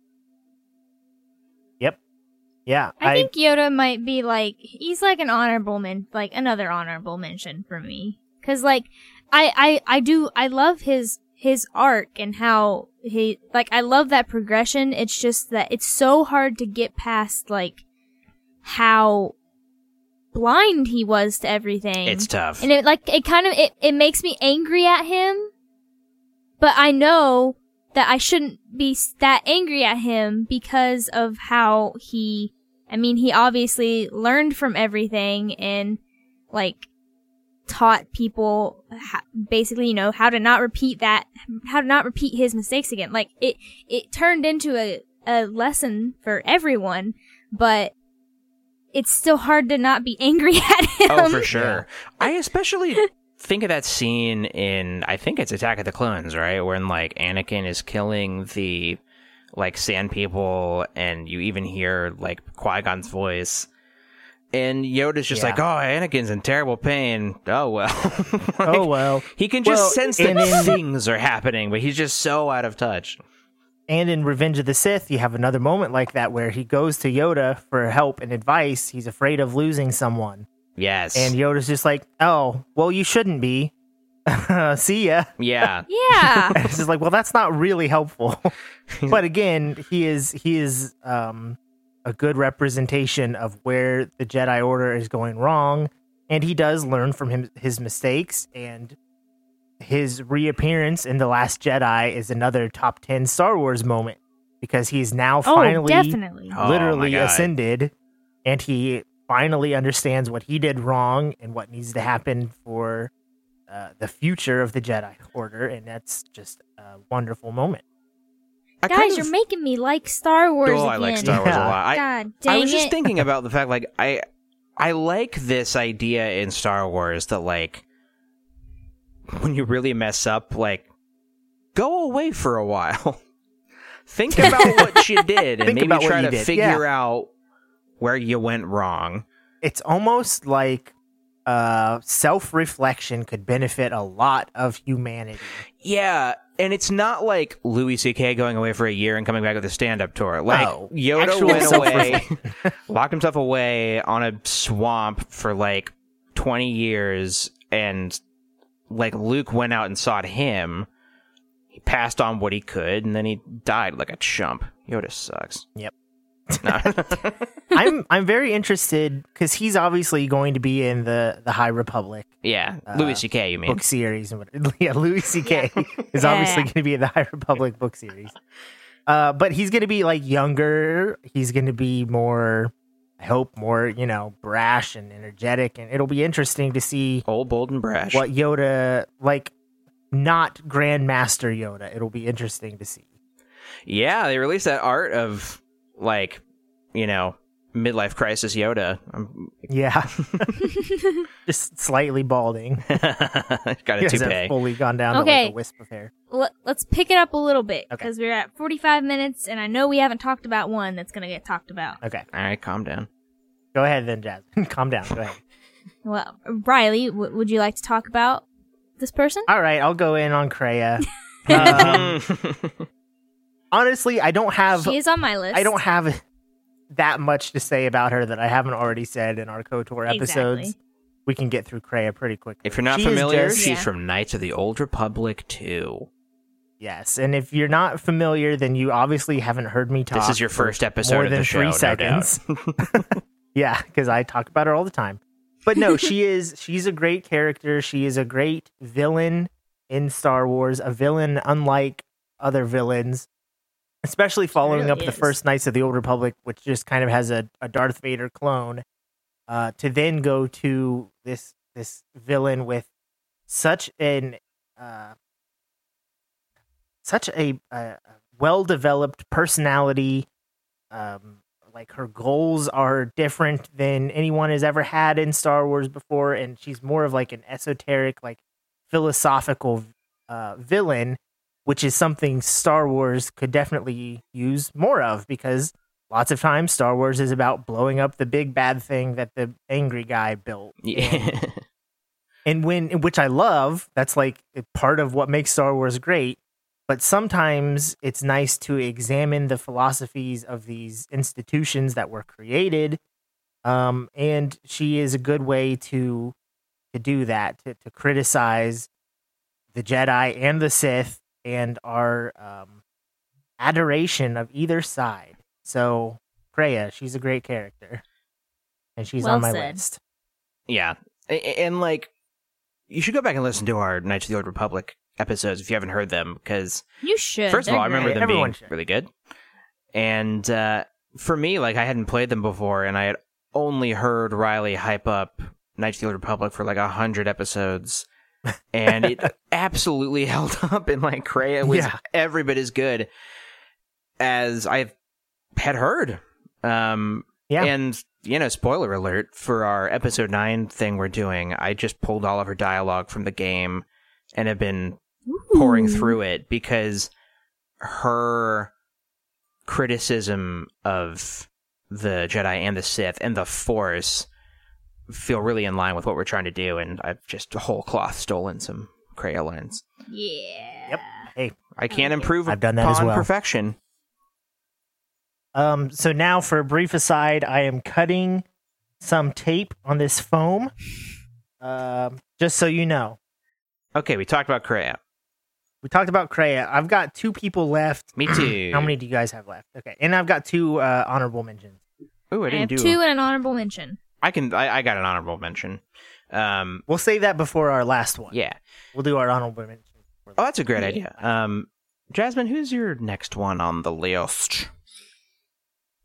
Yeah. I, think Yoda might be like he's like an honorable men, like another honorable mention for me. Cause like I I I do I love his his arc and how he like I love that progression. It's just that it's so hard to get past like how blind he was to everything. It's tough. And it like it kind of it, it makes me angry at him. But I know that I shouldn't be that angry at him because of how he I mean he obviously learned from everything and like taught people ho- basically you know how to not repeat that how to not repeat his mistakes again like it it turned into a a lesson for everyone but it's still hard to not be angry at him oh, for sure. I especially think of that scene in I think it's Attack of the Clones, right? When like Anakin is killing the like sand people and you even hear like Qui-Gon's voice. And Yoda's just Yeah. like, "Oh, Anakin's in terrible pain. Oh well." Like, Oh well. He can just Well, sense that in- things are happening, but he's just so out of touch. And in Revenge of the Sith, you have another moment like that where he goes to Yoda for help and advice. He's afraid of losing someone. Yes. And Yoda's just like, oh, well, you shouldn't be. See ya. yeah. yeah it's just like, well, that's not really helpful. but again, he is he is um, a good representation of where the Jedi Order is going wrong, and he does learn from him his mistakes. And his reappearance in the Last Jedi is another top ten Star Wars moment because he's now oh finally definitely Oh, literally my God. ascended, and he finally understands what he did wrong and what needs to happen for uh, the future of the Jedi Order, and that's just a wonderful moment. I guys kind you're making me like star wars Oh, again I like Star Wars a lot. I, god dang I was it just thinking about the fact, like, I I like this idea in Star Wars that, like, when you really mess up, like, go away for a while. Think about what you did and Think maybe try to did, figure out where you went wrong. It's almost like uh, self reflection could benefit a lot of humanity. Yeah, and it's not like Louis C.K. going away for a year and coming back with a stand-up tour. Like No, Yoda went away, locked himself away on a swamp for like twenty years, and like Luke went out and sought him. He passed on what he could, and then he died like a chump. Yoda sucks. Yep. No. I'm I'm very interested because he's obviously going to be in the the High Republic yeah, Uh, Louis C.K. You mean? book series and what yeah Louis C.K. is Yeah. obviously going to be in the High Republic book series. Uh, but he's going to be like younger. He's going to be more, I hope, more you know, brash and energetic, and it'll be interesting to see Old, bold, and brash. what Yoda like. Not Grandmaster Yoda. It'll be interesting to see. Yeah, they released that art of like, you know, midlife crisis Yoda. I'm Yeah. Just slightly balding. got a toupee. fully gone down to Okay. like a wisp of hair. Let, let's pick it up a little bit Okay. because we're at 45 minutes, and I know we haven't talked about one that's going to get talked about. Okay. All right, calm down. Go ahead then, Jasmine. Calm down. Go ahead. Well, Riley, w- would you like to talk about this person? All right, I'll go in on Kreia. Um, honestly, I don't have she is on my list. I don't have that much to say about her that I haven't already said in our KOTOR episodes. Exactly. We can get through Kreia pretty quickly. if you're not She familiar, just- she's Yeah. from Knights of the Old Republic 2. yes, and if you're not familiar, then you obviously haven't heard me talk. This is your first episode more of than the show, three no seconds. yeah, because I talk about her all the time. But no, she is she's a great character. She is a great villain in Star Wars, a villain unlike other villains. Especially following really up the first Knights of the Old Republic, which just kind of has a, a Darth Vader clone, uh, to then go to this this villain with such an uh, such a, a well developed personality. Um, like her goals are different than anyone has ever had in Star Wars before, and she's more of like an esoteric, like philosophical uh, villain, which is something Star Wars could definitely use more of because lots of times Star Wars is about blowing up the big bad thing that the angry guy built. Yeah. and when which I love. That's like part of what makes Star Wars great. But sometimes it's nice to examine the philosophies of these institutions that were created, um, and she is a good way to to do that to, to criticize the Jedi and the Sith and our um, adoration of either side. So Kreia, she's a great character, and she's Well on my said. list. yeah. A- a- And, like, you should go back and listen to our Knights of the Old Republic episodes if you haven't heard them, because You should. First of all, I remember them Everyone being should. really good. And uh, for me, like I hadn't played them before, and I had only heard Riley hype up Knights of the Old Republic for like a hundred episodes, and it absolutely held up. And like Kreia was Yeah. every bit as good as I had heard. Um, Yeah. and you know, spoiler alert for our episode nine thing we're doing. I just pulled all of her dialogue from the game and have been pouring through it because her criticism of the Jedi and the Sith and the Force feel really in line with what we're trying to do, and I've just whole cloth stolen some Kreia lines. Yeah. Yep. Hey, I can't improve I've done that as well. perfection. Um, so now for a brief aside, I am cutting some tape on this foam. Um, just so you know, Okay, we talked about Kreia. we talked about Kreia. I've got two people left. Me too. How many do you guys have left? Okay, and I've got two uh, honorable mentions. Ooh, I I, didn't have do. two and an honorable mention. I can. I, I got an honorable mention. Um, We'll save that before our last one. yeah. we'll do our honorable mention. before Oh, that. that's a great idea. Um, Jasmine, who's your next one on the list?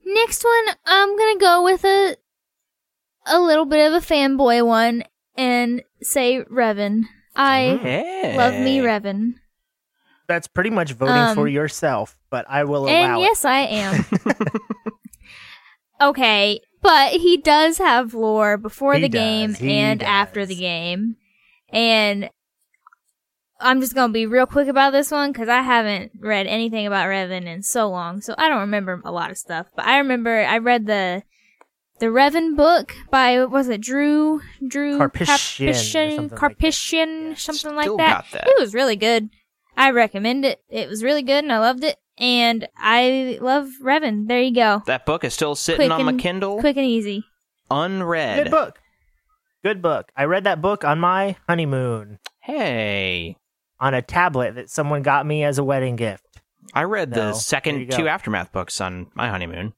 Next one, I'm gonna go with a a little bit of a fanboy one and say Revan. I Hey. love me Revan. That's pretty much voting Um, for yourself, but I will allow And it. yes, I am. okay, but he does have lore before He the does, game he and does. after the game. And I'm just going to be real quick about this one because I haven't read anything about Revan in so long, so I don't remember a lot of stuff. But I remember I read the the Revan book by was it Drew Drew Karpyshyn or Karpyshyn something like that. Something like that. It was really good. I recommend it. It was really good and I loved it. And I love Revan. There you go. That book is still sitting Quick on my Kindle, Quick and easy. unread. Good book. Good book. I read that book on my honeymoon Hey, on a tablet that someone got me as a wedding gift. I read No, the there you second go. two aftermath books on my honeymoon.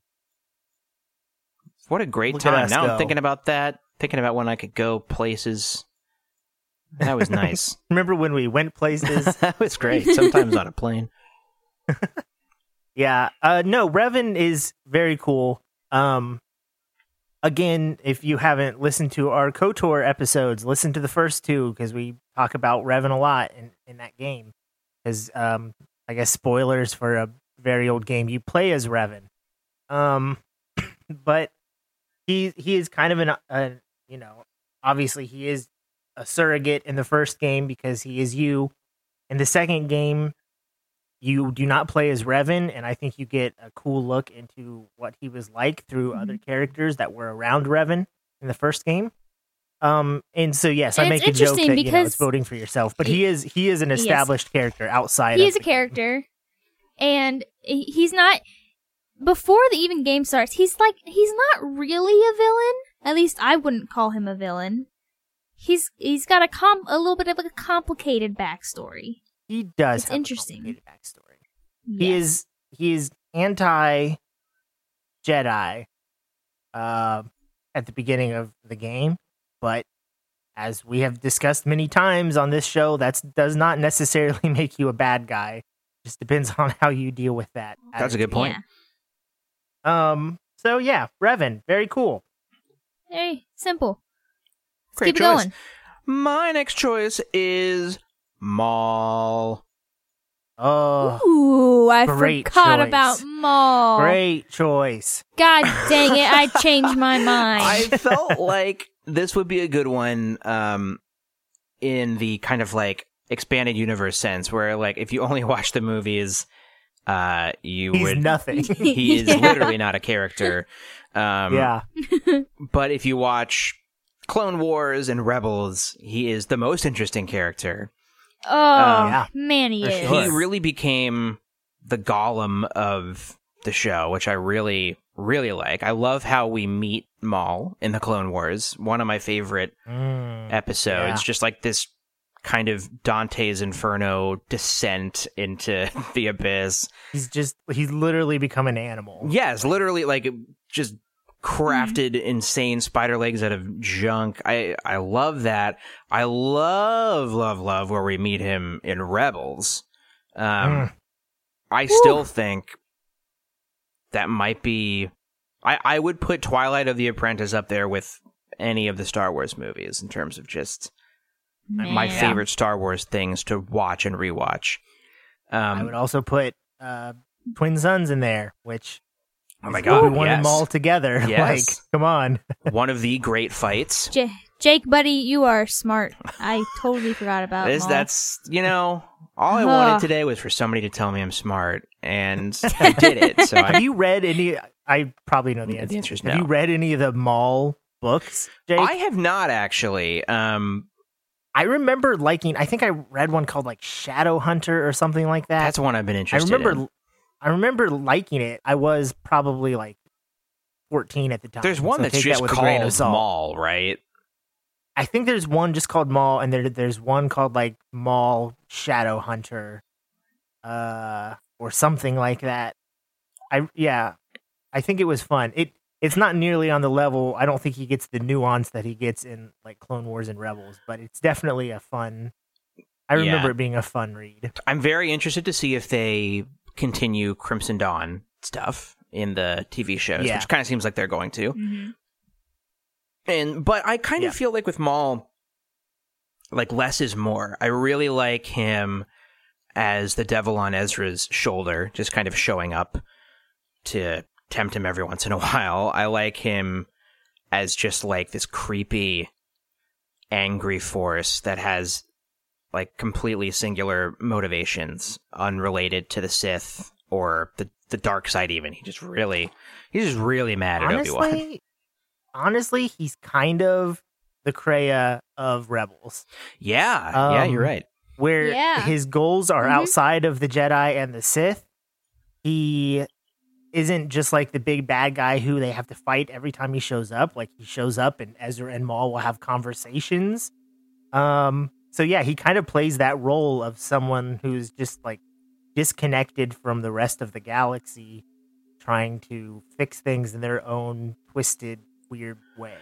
What a great Look at time! us Now go. I'm thinking about that. Thinking about when I could go places. That was nice. Remember when we went places? that was great. Sometimes on a plane. Yeah. Uh no, Revan is very cool. Um again, if you haven't listened to our KOTOR episodes, listen to the first two because we talk about Revan a lot in, in that game. Because um I guess spoilers for a very old game. You play as Revan. Um but he he is kind of an uh, you know obviously he is a surrogate in the first game because he is you. In the second game, you do not play as Revan, and I think you get a cool look into what he was like through Mm-hmm. other characters that were around Revan in the first game. Um, and so yes, I make a joke that you know it's because voting for yourself, but he is he is an Yes. established character outside. he is a game. character, and he's not. Before the even game starts, he's like he's not really a villain. At least I wouldn't call him a villain. He's he's got a com a little bit of a complicated backstory. He does. It's have interesting. complicated backstory. He is he is anti Jedi uh, at the beginning of the game, but as we have discussed many times on this show, that does not necessarily make you a bad guy. Just depends on how you deal with that. That's a good point. Yeah. Um. So yeah, Revan, very cool. Very simple. Let's Great keep choice. going. My next choice is Maul. Oh, Ooh, I great forgot choice. about Maul. great choice. God dang it, I changed my mind. I felt like this would be a good one um, in the kind of like expanded universe sense, where like if you only watch the movies, uh, you He's would. nothing. he is Yeah. literally not a character. Um, yeah, But if you watch Clone Wars and Rebels, he is the most interesting character. Oh yeah. man, he For is. sure. He really became the golem of the show, which I really, really like. I love how we meet Maul in the Clone Wars. One of my favorite Mm, episodes. Yeah. Just like this kind of Dante's Inferno descent into the abyss. he's just he's literally become an animal. Yes, literally like just crafted Mm-hmm. insane spider legs out of junk. I I love that. I love love love where we meet him in Rebels. Um Mm. I still think that might be I I would put Twilight of the Apprentice up there with any of the Star Wars movies in terms of just my favorite Star Wars things to watch and rewatch. I Um, would also put uh, Twin Suns in there, which oh my god, Obi-Wan and yes. Maul together. Yes. Like, come on. one of the great fights. J- Jake, buddy, you are smart. I totally forgot about Is Maul. that's you know all I Ugh. wanted today was for somebody to tell me I'm smart, and they did it. So Have you read any? I probably know the The answer. answer is Have you read any of the Maul books, Jake? I have not actually. Um, I remember liking. I think I read one called like Shadow Hunter or something like that. that's one I've been interested. I remember. in. I remember liking it. I was probably like fourteen at the time. There's one so that's just that with a grain of called. Maul, right? I think there's one just called Maul, and there there's one called like Maul Shadow Hunter, uh, or something like that. I yeah, I think it was fun. It it's not nearly on the level. I don't think he gets the nuance that he gets in like Clone Wars and Rebels, but it's definitely a fun. I remember Yeah. it being a fun read. I'm very interested to see if they continue Crimson Dawn stuff in the TV shows, Yeah. which kind of seems like they're going to. Mhm. And but I kind Yeah. of feel like with Maul, like less is more. I really like him as the devil on Ezra's shoulder, just kind of showing up to tempt him every once in a while. I like him as just like this creepy, angry force that has like completely singular motivations, unrelated to the Sith or the the dark side. Even he just really, he's just really mad at Obi Wan. Honestly, honestly, he's kind of the Kreia of Rebels. Yeah, yeah, you're Um, right. where Yeah. his goals are Mhm. outside of the Jedi and the Sith. He isn't just like the big bad guy who they have to fight every time he shows up. Like he shows up and Ezra and Maul will have conversations. Um so yeah, he kind of plays that role of someone who's just like disconnected from the rest of the galaxy trying to fix things in their own twisted weird way.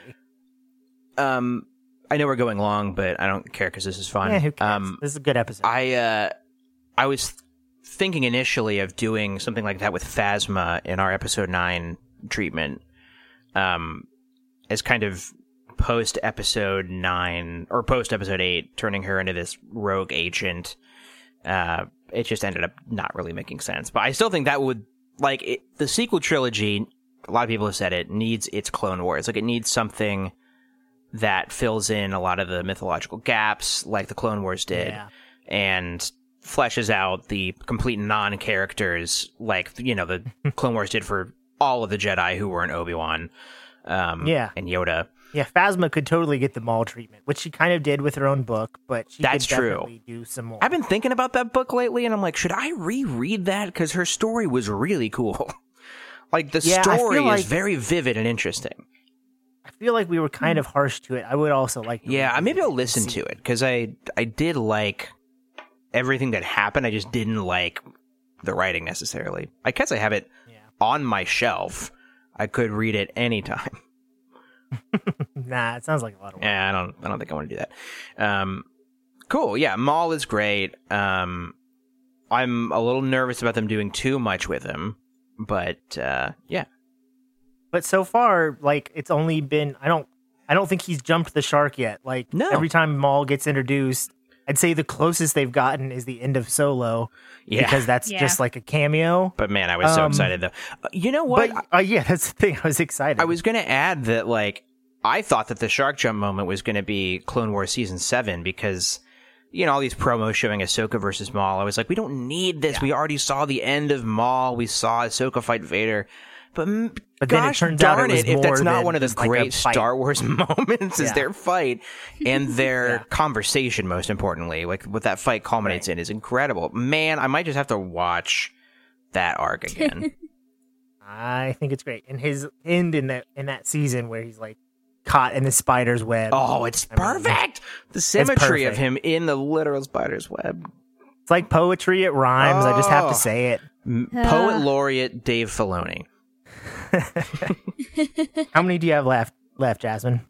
Um, I know we're going long, but I don't care because this is fun. Yeah, who cares? Um, this is a good episode. I uh, I was thinking initially of doing something like that with Phasma in our episode nine treatment, um, as kind of post episode nine or post episode eight, turning her into this rogue agent. Uh, it just ended up not really making sense, but I still think that would like it, the sequel trilogy a lot of people have said it needs its Clone Wars. Like it needs something that fills in a lot of the mythological gaps, like the Clone Wars did, Yeah. and fleshes out the complete non-characters, like you know the Clone Wars did for all of the Jedi who weren't Obi Wan, um, Yeah. and Yoda. Yeah, Phasma could totally get the Maul treatment, which she kind of did with her own book, but she That's could true. do some more. I've been thinking about that book lately, and I'm like, should I reread that? Because her story was really cool. like the Yeah, story like- is very vivid and interesting. I feel like we were kind of harsh to it. I would also like. to Yeah, maybe I'll listen to it because I I did like everything that happened. I just didn't like the writing necessarily. I guess I have it Yeah. on my shelf. I could read it anytime. Nah, it sounds like a lot of work. Yeah, I don't I don't think I want to do that. Um, cool. Yeah, Maul is great. Um, I'm a little nervous about them doing too much with him, but uh, yeah, But so far, like it's only been I don't I don't think he's jumped the shark yet. Like No. every time Maul gets introduced, I'd say the closest they've gotten is the end of Solo yeah. because that's Yeah. just like a cameo. but man, I was so Um, excited though. Uh, you know what? But uh, yeah, that's the thing. I was excited. I was going to add that, like, I thought that the shark jump moment was going to be Clone Wars season seven because, you know, all these promos showing Ahsoka versus Maul. I was like, we don't need this. We already saw the end of Maul. We saw Ahsoka fight Vader. But, mm, But then it gosh turns out it darn was it, if that's not one of the just like great. Star Wars moments is Yeah. their fight and their Yeah. conversation, most importantly, like what that fight culminates in is incredible. Man, I might just have to watch that arc again. I think it's great. And his end in that in that season where he's like caught in the spider's web. Oh, it's I mean, perfect. the symmetry of him in the literal spider's web. It's like poetry. It rhymes. I just have Oh. to say it. Ah. Poet laureate Dave Filoni. How many do you have left? Left, Jasmine.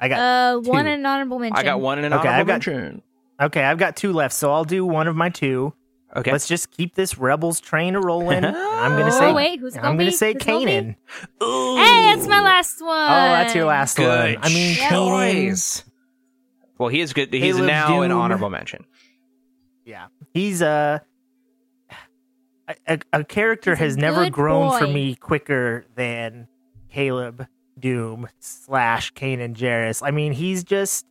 I got Uh, one two. an honorable mention. I got one in an Okay, honorable I've got- mention. okay. I've got two left, so I'll do one of my two. Okay. Let's just keep this Rebels train a rolling. I'm gonna Oh, say. wait, who's it I'm gonna gonna be? say Who's it gonna? Kanan. Ooh, Hey, it's my last one. Oh, that's your last good one. I mean, Kanan. choice. Well, he is good. He's Caleb now an honorable mention. Yeah, he's uh, a a, a character He's a has never good grown for me quicker than Caleb Dume slash Kanan Jarrus. I mean, he's just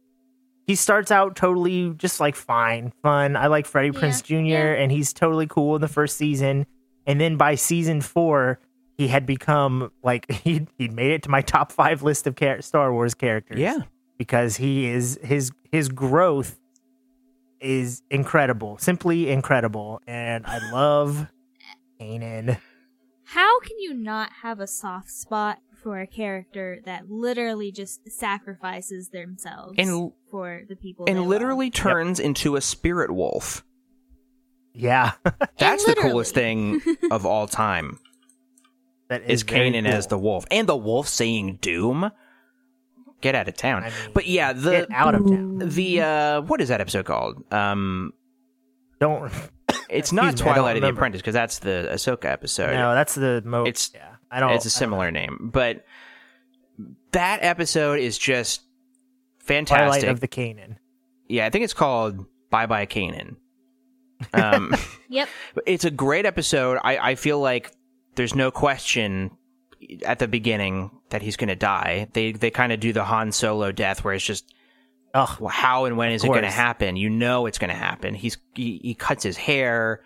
he starts out totally just like fine, fun. I like Freddie Yeah, Prinze Jr. yeah. and he's totally cool in the first season, and then by season four. He had become like he he made it to my top five list of char- Star Wars characters. Yeah. because he is his his growth is incredible, simply incredible, and I love Kanan. How can you not have a soft spot for a character that literally just sacrifices themselves And- for the people? they And love? literally turns into a spirit wolf. Yeah, That's the coolest thing of all time. that is very Kanan cool. as the wolf, and the wolf saying "Dume." Get out of town. I mean, but yeah, the Get out of town. the uh, what is that episode called? Um, Don't. It's not Excuse me, I don't Twilight of the remember. Apprentice because that's the Ahsoka episode. No, that's the most. It's- yeah. I don't. it's a I don't similar name, but that episode is just fantastic. Twilight of the Kanan. yeah, I think it's called Bye Bye Kanan. Um, Yep. it's a great episode. I, I feel like there's no question at the beginning that he's going to die. They they kind of do the Han Solo death where it's just Oh, well, how and when is it going to happen? You know it's going to happen. He's he, he cuts his hair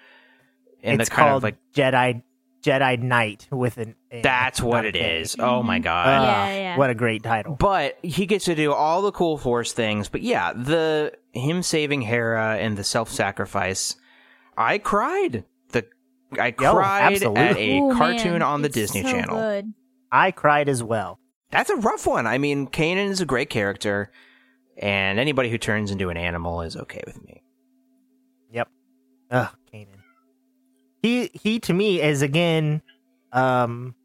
and it's the kind called of like Jedi Jedi Knight with an. A, that's what not it a K. is. Oh my god. Ah, Yeah, yeah. What a great title. But he gets to do all the cool force things. But yeah, the him saving Hera and the self sacrifice, I cried. The I Yo, cried absolutely. at a Ooh, cartoon man, on the Disney so Channel. Good. I cried as well. That's a rough one. I mean, Kanan is a great character, and anybody who turns into an animal is okay with me. Yep. Ugh, Kanan. He he to me is again, um,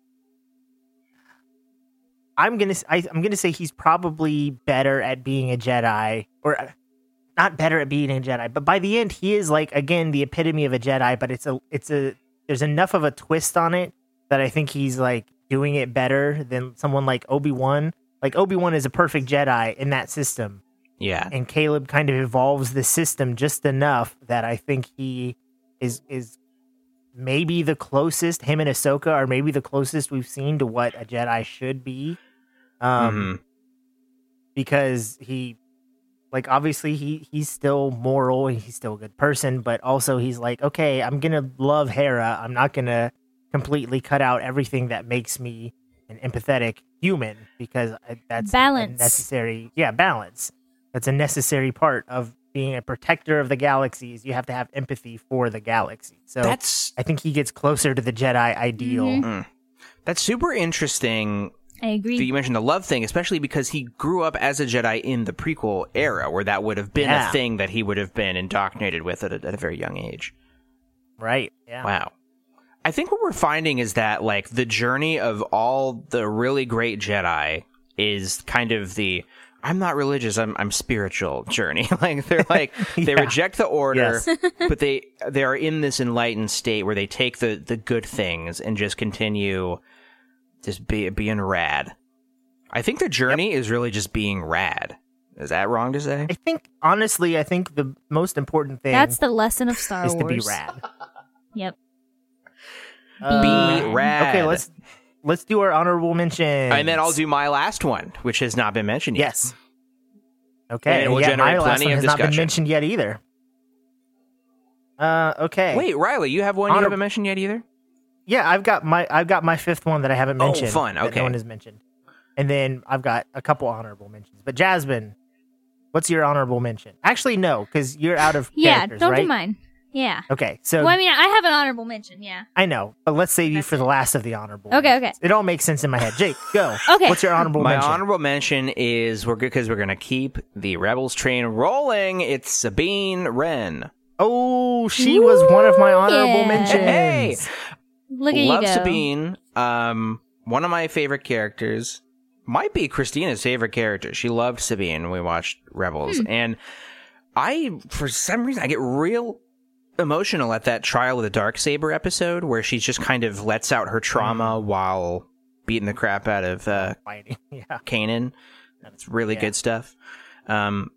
I'm gonna I, am gonna say he's probably better at being a Jedi, or uh, not better at being a Jedi, but by the end he is like again the epitome of a Jedi. But it's a it's a there's enough of a twist on it that I think he's like doing it better than someone like Obi Wan. Like Obi Wan is a perfect Jedi in that system Yeah. and Caleb kind of evolves the system just enough that I think he is is maybe the closest him and Ahsoka are maybe the closest we've seen to what a Jedi should be. Um, Mhm. because he like obviously he he's still moral and he's still a good person but also he's like okay i'm gonna love hera i'm not gonna completely cut out everything that makes me an empathetic human because that's Balance. necessary yeah balance that's a necessary part of being a protector of the galaxies you have to have empathy for the galaxy so That's i think he gets closer to the jedi ideal Mhm. that's super interesting I agree. that you mentioned the love thing, especially because he grew up as a Jedi in the prequel era, where that would have been Yeah. a thing that he would have been indoctrinated with at a, at a very young age. right yeah Wow. I think what we're finding is that like the journey of all the really great Jedi is kind of the I'm not religious, I'm I'm spiritual journey. like they're like they reject the order, Yes. but they they are in this enlightened state where they take the the good things and just continue just be being rad. I think the journey is really just being rad. Is that wrong to say? I think honestly, I think the most important thing That's the lesson of Star is Wars. to be rad. Yep. Uh, rad. Okay, let's let's do our honorable mention. And then I'll do my last one, which has not been mentioned yet. yes. Okay, And it will yeah, generate my last one of has not been mentioned yet either. Uh, okay. Wait, Riley, you have one Honor- you haven't mentioned yet either? Yeah, I've got my I've got my fifth one that I haven't mentioned. Oh, mentioned. fun, that okay. no one has mentioned. And then I've got a couple honorable mentions. But Jasmine, what's your honorable mention? Actually, no, because you're out of Yeah, characters, don't right? do mine. Yeah. Okay, so well, I mean, I have an honorable mention. Yeah. I know, but let's save you That's for the last of the honorable. Okay, mentions. okay. It all makes sense in my head. Jake, go. Okay. What's your honorable My mention? honorable mention is we're good because we're gonna keep the Rebels train rolling. It's Sabine Wren. Oh, she was one of my honorable yeah. mentions. Hey, Look at love you go. Sabine. Um, one of my favorite characters might be Christina's favorite character. She loved Sabine when we watched Rebels, Hmm. and I, for some reason, I get real emotional at that trial of the dark saber episode where she just kind of lets out her trauma Hmm. while beating the crap out of uh, Fighting. Yeah. Kanan. That's really Yeah. good stuff. Um,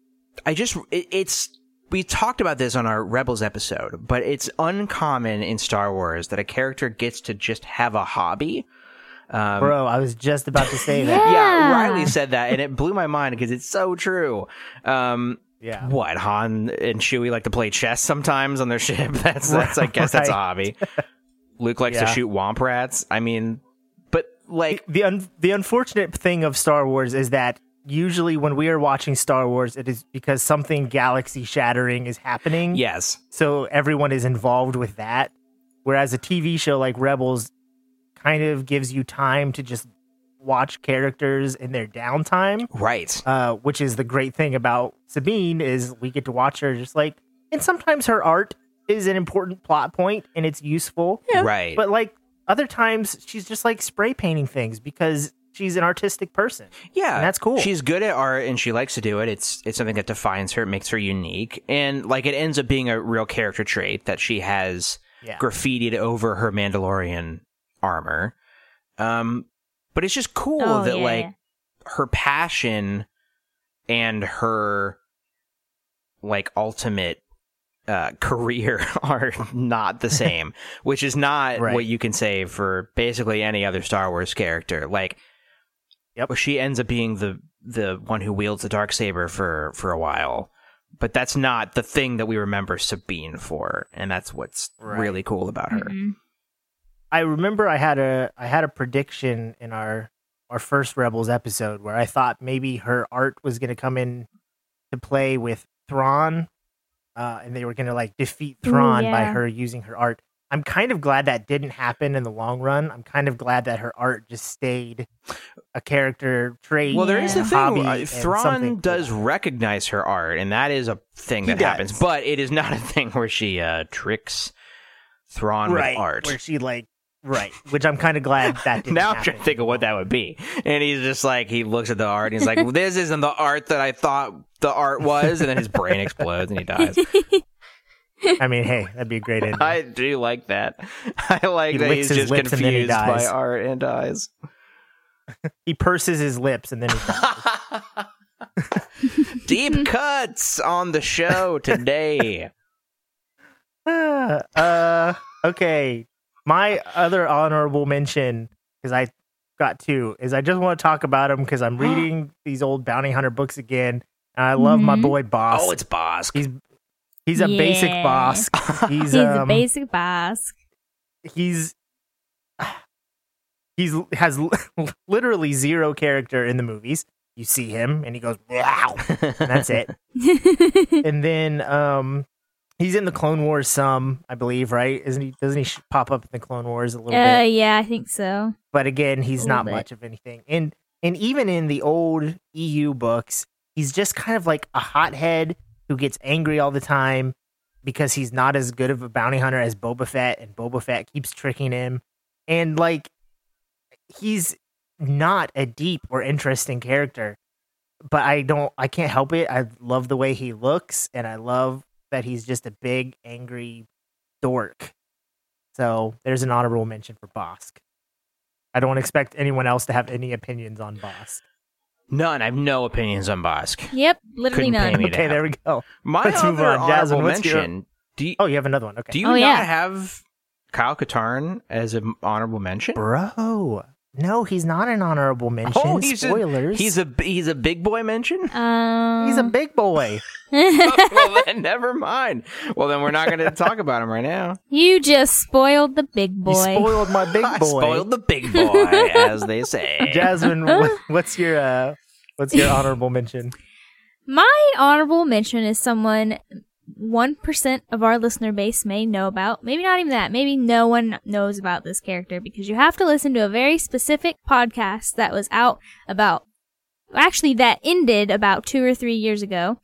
I just it, it's we talked about this on our Rebels episode, but it's uncommon in Star Wars that a character gets to just have a hobby. Um, Bro, I was just about to say that. yeah, Yeah. Riley said that, and it blew my mind because it's so true. Um, Yeah. what Han and Chewie like to play chess sometimes on their ship. That's that's I guess that's a hobby. Luke likes to shoot womp rats. I mean, but like The un- the unfortunate thing of Star Wars is that usually when we are watching Star Wars, it is because something galaxy shattering is happening. yes, So everyone is involved with that. Whereas a TV show like Rebels kind of gives you time to just watch characters in their downtime. right. uh, which is the great thing about Sabine is we get to watch her just like, and sometimes her art is an important plot point and it's useful, Right. but like other times she's just like spray painting things because she's an artistic person. Yeah, And that's cool. She's good at art and she likes to do it. It's it's something that defines her, it makes her unique, and like it ends up being a real character trait that she has Yeah. graffitied over her Mandalorian armor. Um, but it's just cool Oh, that yeah, like yeah. her passion and her like ultimate uh, career are not the same, which is not Right. what you can say for basically any other Star Wars character. Like, Yep. she ends up being the the one who wields the dark saber for for a while, but that's not the thing that we remember Sabine for, and that's what's Right. really cool about her. Mhm. I remember I had a I had a prediction in our our first Rebels episode where I thought maybe her art was going to come in to play with Thrawn, uh, and they were going to like defeat Ooh, Thrawn by yeah. her using her art. I'm kind of glad that didn't happen in the long run. I'm kind of glad that her art just stayed a character trait. Well, there is a thing. hobby, uh, Thrawn something- does recognize her art, and that is a thing that happens. But it is not a thing where she uh, tricks Thrawn right with art. where she like right, which I'm kind of glad that didn't now I'm happen. trying to think of what that would be. And he's just like, he looks at the art and he's like, well, this isn't the art that I thought the art was. And then his brain explodes and he dies. I mean, hey, that'd be a great ending. I do like that. I like He that licks he's his just lips and then he confused by dies. art and dies. he purses his lips and then he dies. Deep cuts on the show today. uh, Okay, my other honorable mention because I got two is I just want to talk about him because I'm reading these old bounty hunter books again, and I love my Mhm. boy Bossk. Oh, it's Bossk. he's he's a basic Yeah. boss. He's, He's a um, basic boss. he's he's has literally zero character in the movies. You see him and he goes wow, and that's it. and then um he's in the Clone Wars some, I believe, right? Isn't he? Doesn't he pop up in the Clone Wars a little Uh, bit? yeah, I think so. But again, he's not bit. much of anything. And and even in the old EU books, he's just kind of like a hothead who gets angry all the time because he's not as good of a bounty hunter as Boba Fett, and Boba Fett keeps tricking him. And like he's not a deep or interesting character. But I don't I can't help it. I love the way he looks and I love that he's just a big angry dork. So there's an honorable mention for Bossk. I don't expect anyone else to have any opinions on Bossk. None. I have no opinions on Bossk. Yep, literally Couldn't pay none. me Okay, down. there we go. My Let's move on. Jasmine, honorable what's your- mention. Do you, Oh, you have another one. Okay. do you Oh, not yeah. have Kyle Katarn as an honorable mention? Bro. No, he's not an honorable mention. Oh, he's a- Spoilers. He's a he's a big boy mention. Um, he's a big boy. well, then never mind. Well, then we're not going to talk about him right now. you just spoiled the big boy. You spoiled my big I boy. spoiled the big boy, as they say. Jasmine, what, what's your uh what's your honorable mention? My honorable mention is someone 1% of our listener base may know about. Maybe not even that. Maybe no one knows about this character because you have to listen to a very specific podcast that was out about, actually, that ended about two or three years ago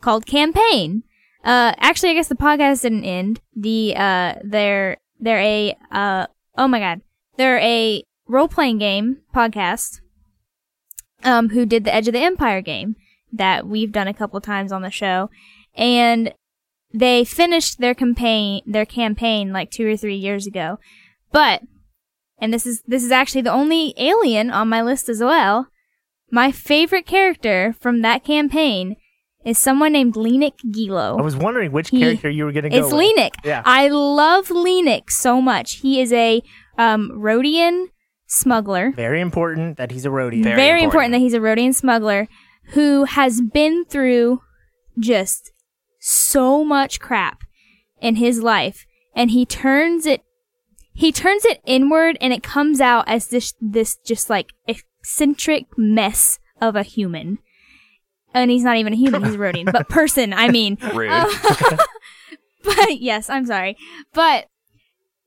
called Campaign. Uh, actually, I guess the podcast didn't end. The, uh, they're, they're a, uh, oh my god. They're a role playing game podcast, um, who did the Edge of the Empire game that we've done a couple times on the show. And they finished their campaign, their campaign like two or three years ago. But, and this is, this is actually the only alien on my list as well. My favorite character from that campaign is someone named Lenik Gilo. I was wondering which He- character you were gonna go It's with. Lenik. Yeah. I love Lenik so much. He is a um, Rodian smuggler. Very important that he's a Rodian. Very Very, important. important. that he's a Rodian smuggler who has been through just so much crap in his life, and he turns it. He turns it inward, and it comes out as this this just like eccentric mess of a human. And he's not even a human; he's a Rodian, but person. I mean, Rude. uh, but yes, I'm sorry. But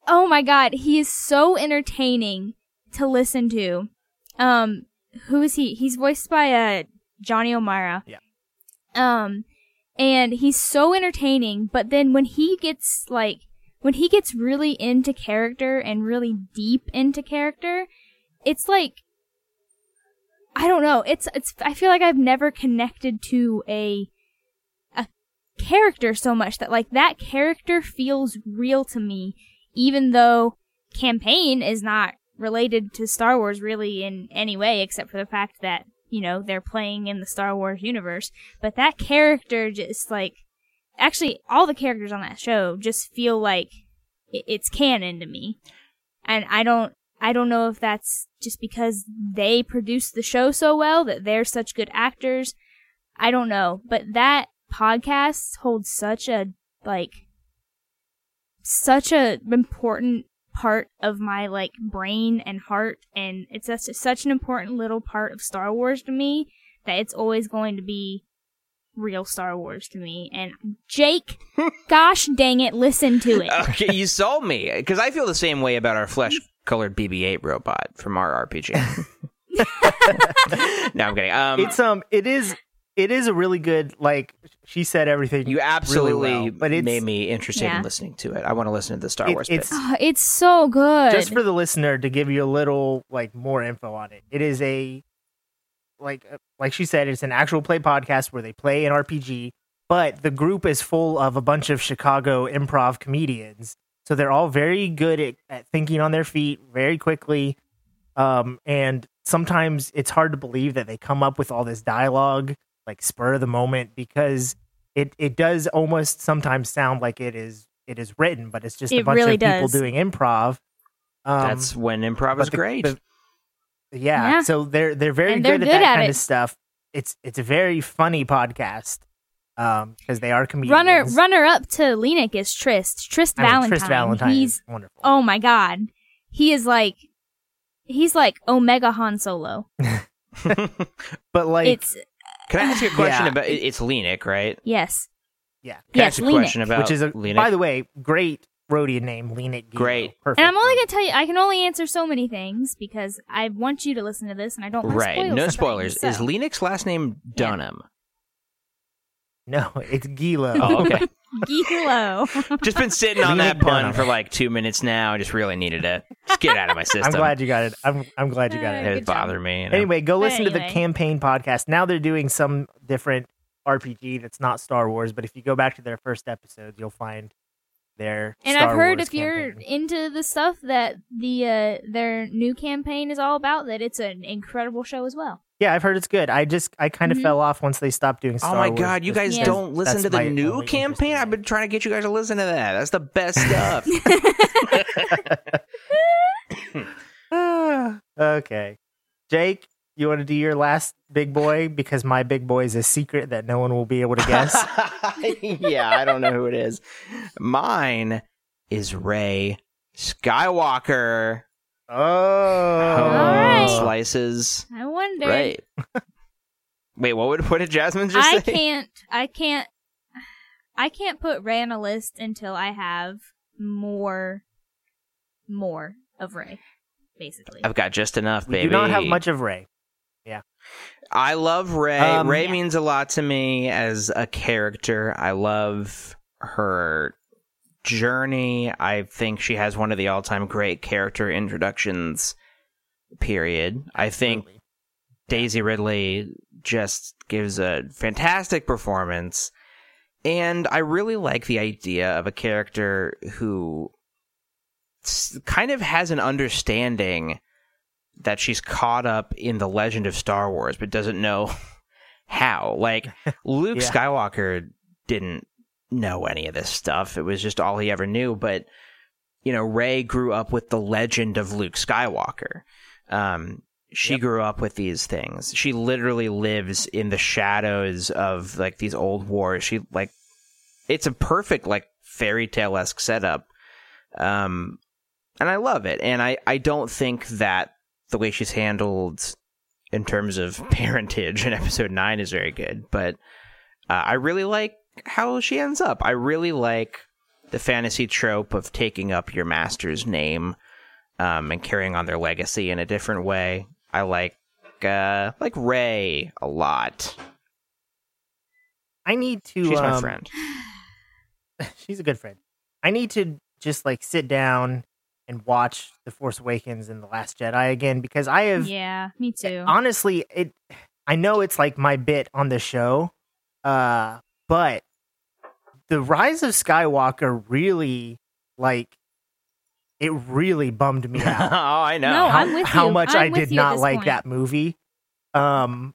oh my god, he is so entertaining to listen to. Um, who is he? He's voiced by uh Johnny O'Mara. Yeah. Um, and he's so entertaining. But then when he gets like when he gets really into character and really deep into character, it's like I don't know. It's it's I feel like I've never connected to a a character so much that like that character feels real to me even though campaign is not related to Star Wars really in any way except for the fact that you know they're playing in the Star Wars universe but that character just like actually all the characters on that show just feel like it's canon to me and I don't I don't know if that's just because they produce the show so well that they're such good actors. I don't know, but that podcast holds such a like such a important part of my like brain and heart and it's such, such an important little part of Star Wars to me that it's always going to be real Star Wars to me and Jake gosh dang it listen to it okay, you sold me because I feel the same way about our flesh-colored BB-8 robot from our RPG. no, I'm kidding. Um, It's um it is it is a really good like she said everything you absolutely really well, but it made me interested Yeah. in listening to it. I want to listen to the Star It- Wars it's- bits. Oh, it's so good just for the listener to give you a little like more info on it. It is a like uh, like she said, it's an actual play podcast where they play an RPG, but the group is full of a bunch of Chicago improv comedians. So they're all very good at, at thinking on their feet very quickly. Um, and sometimes it's hard to believe that they come up with all this dialogue like spur of the moment because it, it does almost sometimes sound like it is it is written, but it's just a bunch really of people doing improv. Um, That's when improv is the- great. the- yeah, Yeah. so they're they're very And they're good, good at that at kind it. of stuff. It's it's a very funny podcast um because they are comedians. Runner runner up to Lenik is Trist. Trist I mean, Valentine. Trist Valentine He's wonderful. oh my god. He is like he's like Omega Han Solo. but like it's Can I ask you a question Yeah. about? It's Lenik, right? yes. yeah, Can I Yes, ask a Lenik. question about which is a Lenik? by the way great Rodian name, Lenik. Great. perfect. And I'm only gonna tell you I can only answer so many things because I want you to listen to this and I don't want right. to spoil No something, spoilers. so. Is Lenik's last name Dunham? no, it's Gilo. Oh, okay. Gilo. just been sitting on that pun for like two minutes now. I just really needed it. Just get out of my system. I'm glad you got it. I'm I'm glad you got it. it Good job. bothered me. you know? Anyway, go But listen to the campaign podcast. Now they're doing some different RPG that's not Star Wars, but if you go back to their first episodes, you'll find their And Star I've heard Wars if you're into the stuff that the uh, their new campaign is all about, that it's an incredible show as well. Yeah, I've heard it's good. I just I kind of Mhm. fell off once they stopped doing Star Oh my Wars. god, you guys Yeah. don't listen that's to the new campaign? I've been trying to get you guys to listen to that. That's the best stuff. Okay. Jake, you want to do your last big boy because my big boy is a secret that no one will be able to guess. yeah, I don't know who it is. Mine is Rey Skywalker. Oh. Alright. Slices. I wonder. Right. Wait, what would what did Jasmine just say? I say? can't. I can't. I can't put Rey on a list until I have more, more of Rey. Basically, I've got just enough, We baby. do not have much of Rey. Yeah. I love Rey. Um, Rey Yeah. means a lot to me as a character. I love her journey. I think she has one of the all-time great character introductions. Period. I think. Daisy Ridley just gives a fantastic performance. And I really like the idea of a character who kind of has an understanding that she's caught up in the legend of Star Wars, but doesn't know how. Like, Luke Yeah. Skywalker didn't know any of this stuff. It was just all he ever knew. But, you know, Rey grew up with the legend of Luke Skywalker. Um, she Yep. grew up with these things. She literally lives in the shadows of like these old wars. She like it's a perfect like fairy tale esque setup. Um and I love it. And I, I don't think that the way she's handled in terms of parentage in episode nine is very good. But uh, I really like how she ends up. I really like the fantasy trope of taking up your master's name um, and carrying on their legacy in a different way. I like uh, like Rey a lot. I need to. She's my um, friend. she's a good friend. I need to just like sit down and watch The Force Awakens and The Last Jedi again because I have yeah, me too. honestly it I know it's like my bit on the show. Uh but The Rise of Skywalker really like it really bummed me out. oh. I know. No, how, I'm with how you. much I'm I did not like point. that movie. Um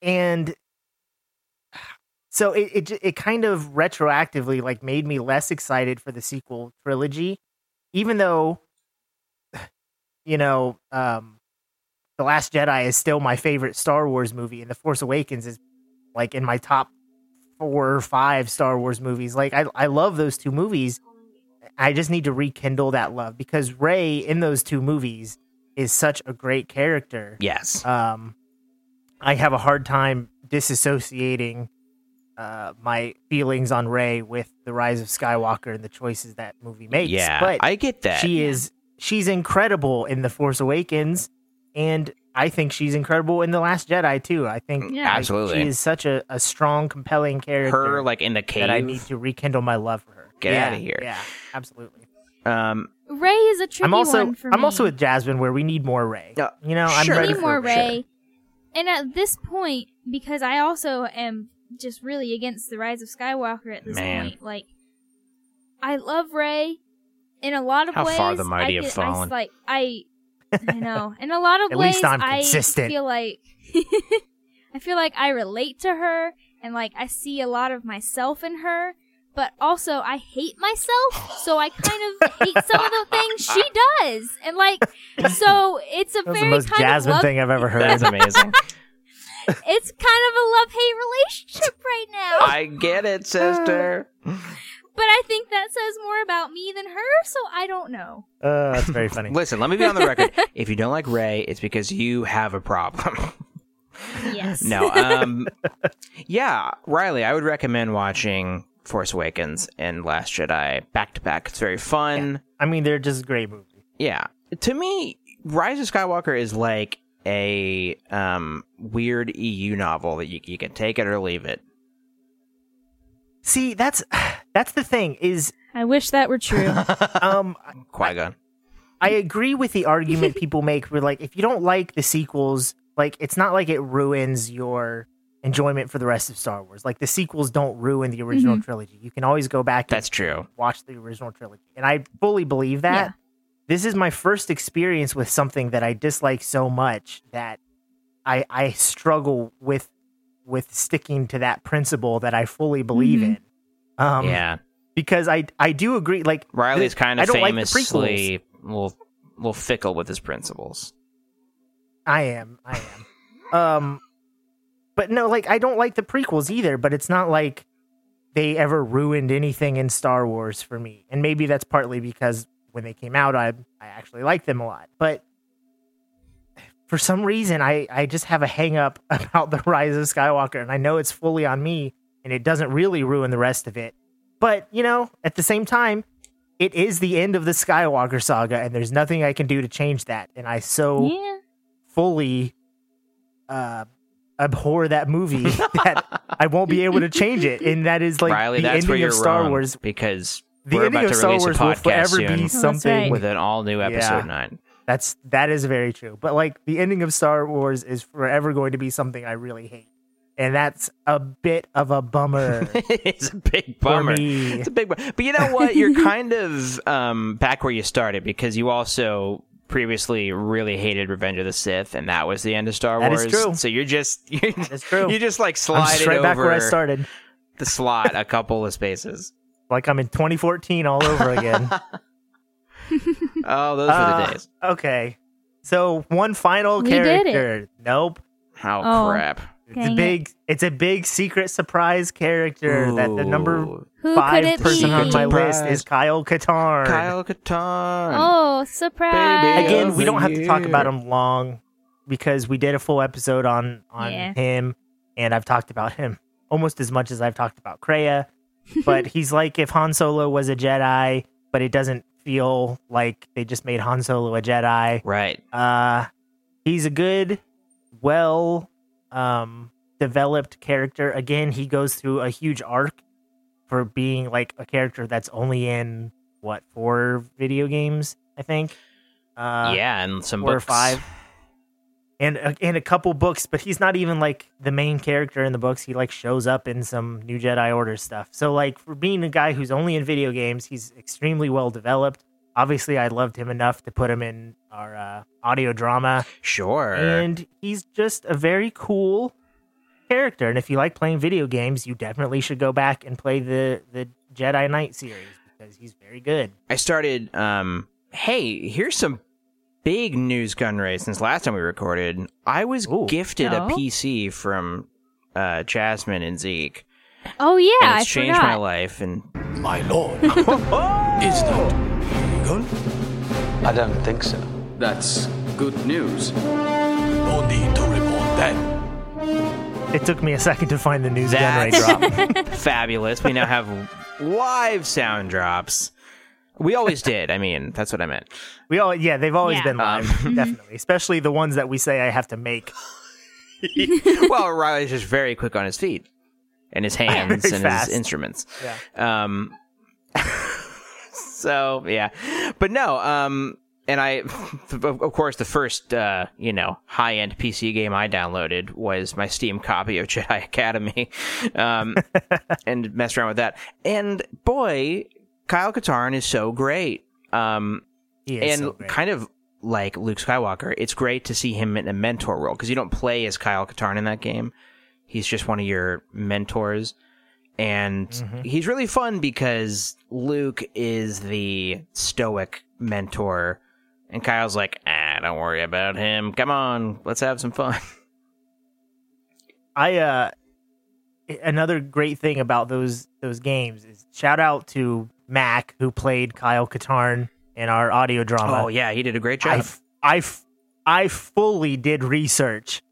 and so it, it it kind of retroactively like made me less excited for the sequel trilogy even though you know um the last jedi is still my favorite star wars movie and the force awakens is like in my top four or five star wars movies like i, I love those two movies i just need to rekindle that love because rey in those two movies is such a great character yes. um, I have a hard time disassociating uh, my feelings on Rey with the Rise of Skywalker and the choices that movie makes. yeah, but I get that. she is she's incredible in the Force Awakens, and I think she's incredible in the Last Jedi too. I think Yeah. like, Absolutely. she is such a, a strong, compelling character. her like in the cave. that I need to rekindle my love for her. Get Yeah, of here. Yeah, absolutely. um, Rey is a tricky I'm also one for I'm me. also with Jasmine where we need more Rey. Uh, you know, I'm sure. ready need for more Rey. Rey. And at this point, because I also am just really against the Rise of Skywalker at this Man. point, like I love Rey in a lot of How ways. far the mighty I have can- I s- fallen. like I, I know. In a lot of At ways, least I'm I consistent. feel like I feel like I relate to her, and like I see a lot of myself in her. but also I hate myself, so I kind of hate some of the things she does, and like, so it's a That was the very most kind Jasmine of love. thing I've ever heard. That's amazing. It's kind of a love hate relationship right now, I get it, sister. but I think that says more about me than her, so I don't know. Uh, that's very funny. Listen, let me be on the record. If you don't like Rey, it's because you have a problem. Yes. no, um, yeah, Riley, I would recommend watching Force Awakens and Last Jedi back to back. It's very fun. I mean, they're just great movies. Yeah. To me, Rise of Skywalker is like a um, weird EU novel that you, you can take it or leave it. See, that's that's the thing is I wish that were true. um Qui Gon. I agree with the argument people make where like if you don't like the sequels, like it's not like it ruins your enjoyment for the rest of Star Wars. Like the sequels don't ruin the original trilogy. You can always go back That's and true. watch the original trilogy. And I fully believe that. Yeah. This is my first experience with something that I dislike so much that I I struggle with with sticking to that principle that I fully believe Mhm. in. Um yeah. because I I do agree like Riley's kind of like famously a little, little fickle with his principles. I am. I am. um, but no, like I don't like the prequels either. But it's not like they ever ruined anything in Star Wars for me. And maybe that's partly because when they came out, I I actually liked them a lot. But for some reason, I I just have a hang up about the Rise of Skywalker, and I know it's fully on me, and it doesn't really ruin the rest of it. But you know, at the same time. It is the end of the Skywalker saga, and there's nothing I can do to change that. And I so yeah. fully uh abhor that movie that I won't be able to change it. And that is like Riley, the that's ending you're of Star Wars. because The we're ending about of to Star release a Wars will podcast forever soon be that's something right. with an all new episode Yeah. nine. That's that is very true. But like the ending of Star Wars is forever going to be something I really hate. And that's a bit of a bummer it's a big bummer. It's a big bummer. But you know what? You're kind of um, back where you started because you also previously really hated Revenge of the Sith, and that was the end of Star That is Wars. true. So you're just you're, That's true. You just like slide straight back where I started. the slot a couple of spaces. Like I'm in 2014 all over again. Oh, those were the Uh, days. Okay. So one final We did it. character. Nope. Oh, oh. crap! It's a Dang it. big it's a big secret surprise character that the number Who five person be? on my Surprise. list is Kyle Katarn. Kyle Katarn. Oh, surprise! Baby. Again, we don't have to talk about him long because we did a full episode on on Yeah. him, and I've talked about him almost as much as I've talked about Kreia. But he's like if Han Solo was a Jedi, but it doesn't feel like they just made Han Solo a Jedi. Right. Uh he's a good, well um developed character. Again, he goes through a huge arc for being like a character that's only in what, four video games, I think. Uh yeah, and some four or five. And a, and a couple books, but he's not even like the main character in the books. He like shows up in some New Jedi Order stuff. So like for being a guy who's only in video games, he's extremely well developed. Obviously, I loved him enough to put him in our uh, audio drama, Sure. and he's just a very cool character. And if you like playing video games, you definitely should go back and play the the Jedi Knight series because he's very good. I started. Um, hey, here's some big news, Gunray. Since last time we recorded, I was Ooh. gifted Oh. a PC from uh, Jasmine and Zeke, Oh yeah, and I it's changed forgot. my life. And My lord, is that legal? I don't think so. That's good news. No need to report then. It took me a second to find the news gun That's- right drop. fabulous. We now have live sound drops. We always did. I mean, that's what I meant. We all, yeah, they've always Yeah. been live, definitely. Especially the ones that we say I have to make. well, Riley's just very quick on his feet and his hands Very and fast. his instruments. Yeah. Um. so yeah, but no. Um. And I, of of course, the first, uh, you know, high-end PC game I downloaded was my Steam copy of Jedi Academy, um, and messed around with that. And boy, Kyle Katarn is so great. Um, and so great. kind of like Luke Skywalker, it's great to see him in a mentor role because you don't play as Kyle Katarn in that game. He's just one of your mentors, and Mhm. he's really fun because Luke is the stoic mentor, and Kyle's like, "Ah, don't worry about him. Come on, let's have some fun." I uh another great thing about those those games is shout out to Mac who played Kyle Katarn in our audio drama. oh yeah, he did a great I job. f- I f- I fully did research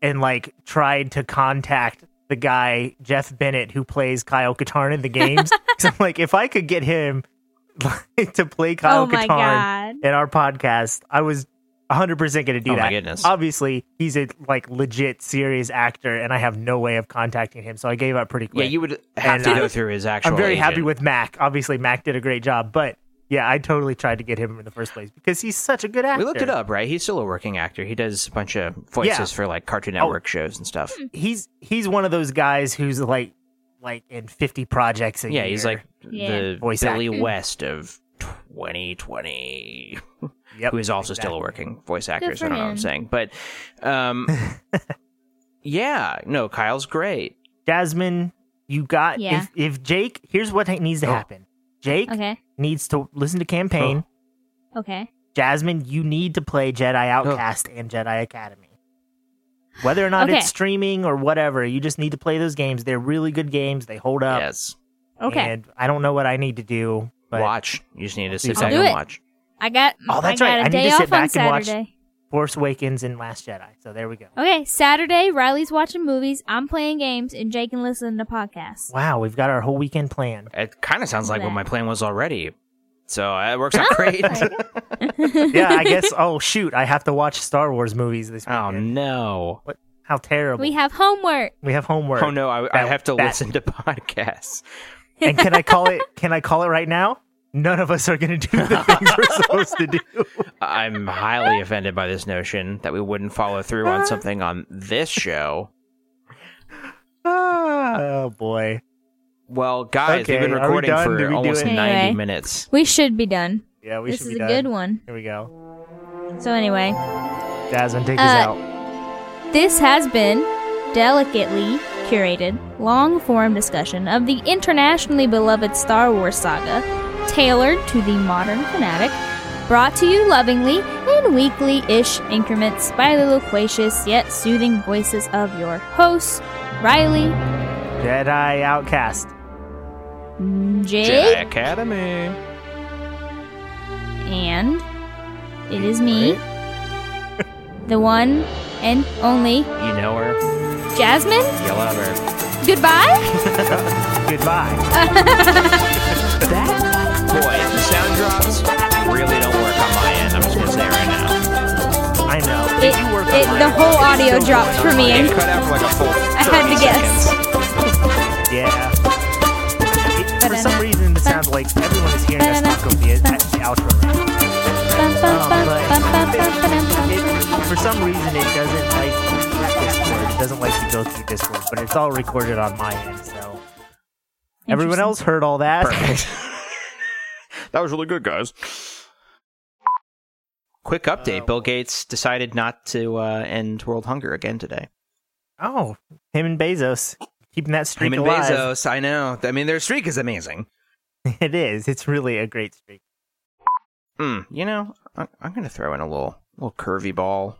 and like tried to contact the guy Jeff Bennett who plays Kyle Katarn in the games. 'Cause I'm like, if I could get him like, to play Kyle oh Katarn in our podcast, I was 100 percent going to do that. Oh my goodness. Obviously, he's a like legit serious actor, and I have no way of contacting him, so I gave up pretty quick. yeah, you would have And to I- go through his actual. I'm very happy with Mac. Obviously, Mac did a great job, but yeah, I totally tried to get him in the first place because he's such a good actor. We looked it up, right? He's still a working actor. He does a bunch of voices Yeah. for like Cartoon Oh. Network shows and stuff. Hmm. He's he's one of those guys who's like like in 50 projects a Yeah, year. he's like Yeah. the Voice Billy actor. West of 2020, Yep, who is also still a working voice actor. So I don't know what I'm saying, but um, yeah, no, Kyle's great. Jasmine. You got Yeah. if if Jake. Here's what needs to Oh. happen. Jake Okay. needs to listen to campaign. Okay. Jasmine, you need to play Jedi Outcast and Jedi Academy. Whether or not Okay. it's streaming or whatever, you just need to play those games. They're really good games. They hold up. yes, Okay. And I don't know what I need to do, but watch. You just need to sit I'll back and watch. I got. Oh, that's I got right. A I need to sit back and watch- Force Awakens and Last Jedi. So there we go. Okay, Saturday, Riley's watching movies, I'm playing games, and Jake can listen to podcasts. Wow, we've got our whole weekend planned. It kind of sounds like what my plan was already. So uh, it works out great. yeah, I guess. Oh shoot, I have to watch Star Wars movies this oh weekend. no! How terrible! We have homework. We have homework. Oh no! I, I have to that- listen to podcasts. And can I call it? Can I call it right now? None of us are going to do the things we're supposed to do. I'm highly offended by this notion that we wouldn't follow through on something on this show. Ah, oh boy. Well, guys, we've been are we recording for we almost it? 90 Anyway. minutes. We should be done. Yeah, we should. this is be a done. good one. Here we go. So anyway, Jasmine, take Uh, us out. this has been delicately curated, long-form discussion of the internationally beloved Star Wars saga, tailored to the modern fanatic, brought to you lovingly in weekly-ish increments by the loquacious yet soothing voices of your hosts, Riley, Jedi Outcast. Jake, Jedi Academy. and it is me, the one and only You know her. Jasmine. You love her. Goodbye. Goodbye. Boy, the sound drops really don't work on my end. I'm just going to say it right now. I know. It, you work it, on the whole It's audio still dropped for me. It cut out for like a full I had 30 to guess. seconds. Yeah. It- for some reason, it sounds like everyone is hearing us talk over the, at the outro. right um, now. It, for some reason, it doesn't like Discord. It doesn't like to go through Discord, but it's all recorded on my end. So everyone else heard all that. Perfect. that was really good, guys. Quick update: Bill Gates decided not to uh, end world hunger again today. Oh, him and Bezos keeping that streak Him and alive. Bezos, I know. I mean, their streak is amazing. It is. It's really a great streak. Mm, you know, I, I'm going to throw in a little little curvy ball.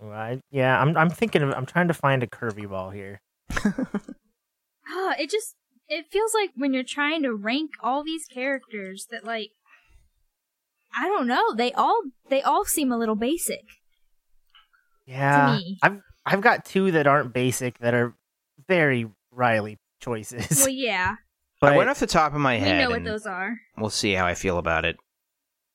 Well, I, yeah, I'm. I'm thinking of. I'm trying to find a curvy ball here. Oh, it just it feels like when you're trying to rank all these characters that like I don't know, they all they all seem a little basic. Yeah, me. I've I've got two that aren't basic that are very Riley choices. Well, yeah, but I went off the top of my we head. know what those are. We'll see how I feel about it.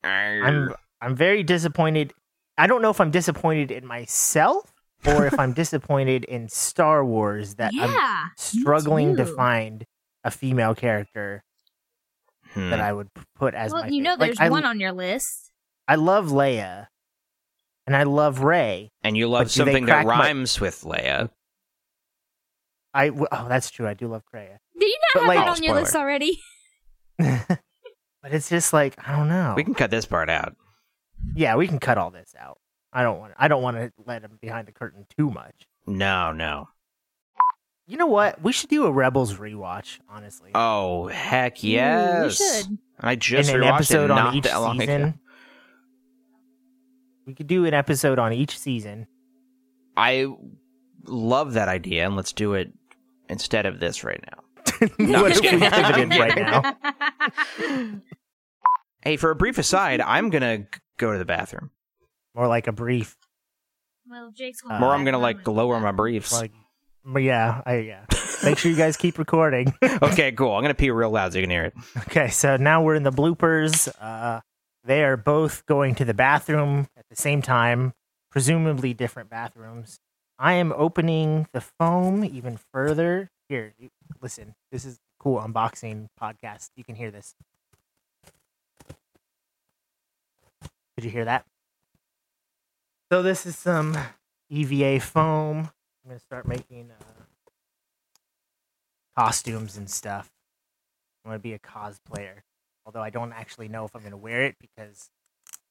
I'm I'm very disappointed. I don't know if I'm disappointed in myself or if I'm disappointed in Star Wars that I'm struggling to find a female character Hmm. that I would put as Well, my you know, there's Like, I, one on your list. I love Leia, and I love Rey. and you love something that crack my- rhymes with Leia. I w- oh, that's true. I do love Kreia, Did you not like- have Oh, that on your list already? but it's just like I don't know. We can cut this part out. yeah, we can cut all this out. I don't want. I don't want to let him behind the curtain too much. No, no. You know what? We should do a Rebels rewatch. Honestly, Oh heck yes! we should. I just and an rewatched episode it not on each that long ago. season. We could do an episode on each season. I love that idea, and let's do it instead of this right now. No, what if we right now? Hey, for a brief aside, I'm gonna go to the bathroom, More like a brief. well, Jake's Uh, going or I'm gonna like lower my briefs. Like, but yeah, I yeah. Make sure you guys keep recording. okay, cool. I'm gonna pee real loud so you can hear it. Okay, so now we're in the bloopers. Uh, they are both going to the bathroom at the same time, presumably different bathrooms. I am opening the foam even further. Here, listen. This is cool unboxing podcast. You can hear this. Did you hear that? So this is some EVA foam. I'm gonna start making uh, costumes and stuff. I'm gonna be a cosplayer. Although I don't actually know if I'm gonna wear it because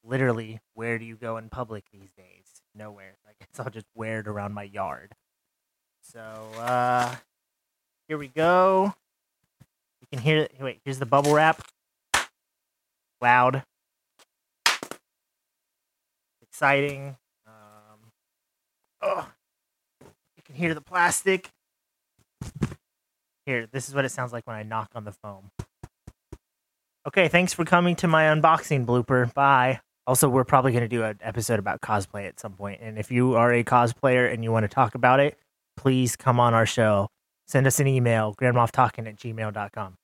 literally, where do you go in public these days? Nowhere. I guess I'll just wear it around my yard. So uh here we go. You can hear it. Wait, here's the bubble wrap. Loud. Exciting. Um, oh, hear the plastic. Here, this is what it sounds like when I knock on the foam. Okay, thanks for coming to my unboxing blooper. Bye. Also, we're probably going to do an episode about cosplay at some point. And if you are a cosplayer and you want to talk about it, please come on our show. Send us an email, grandmofftalking at gmail.com.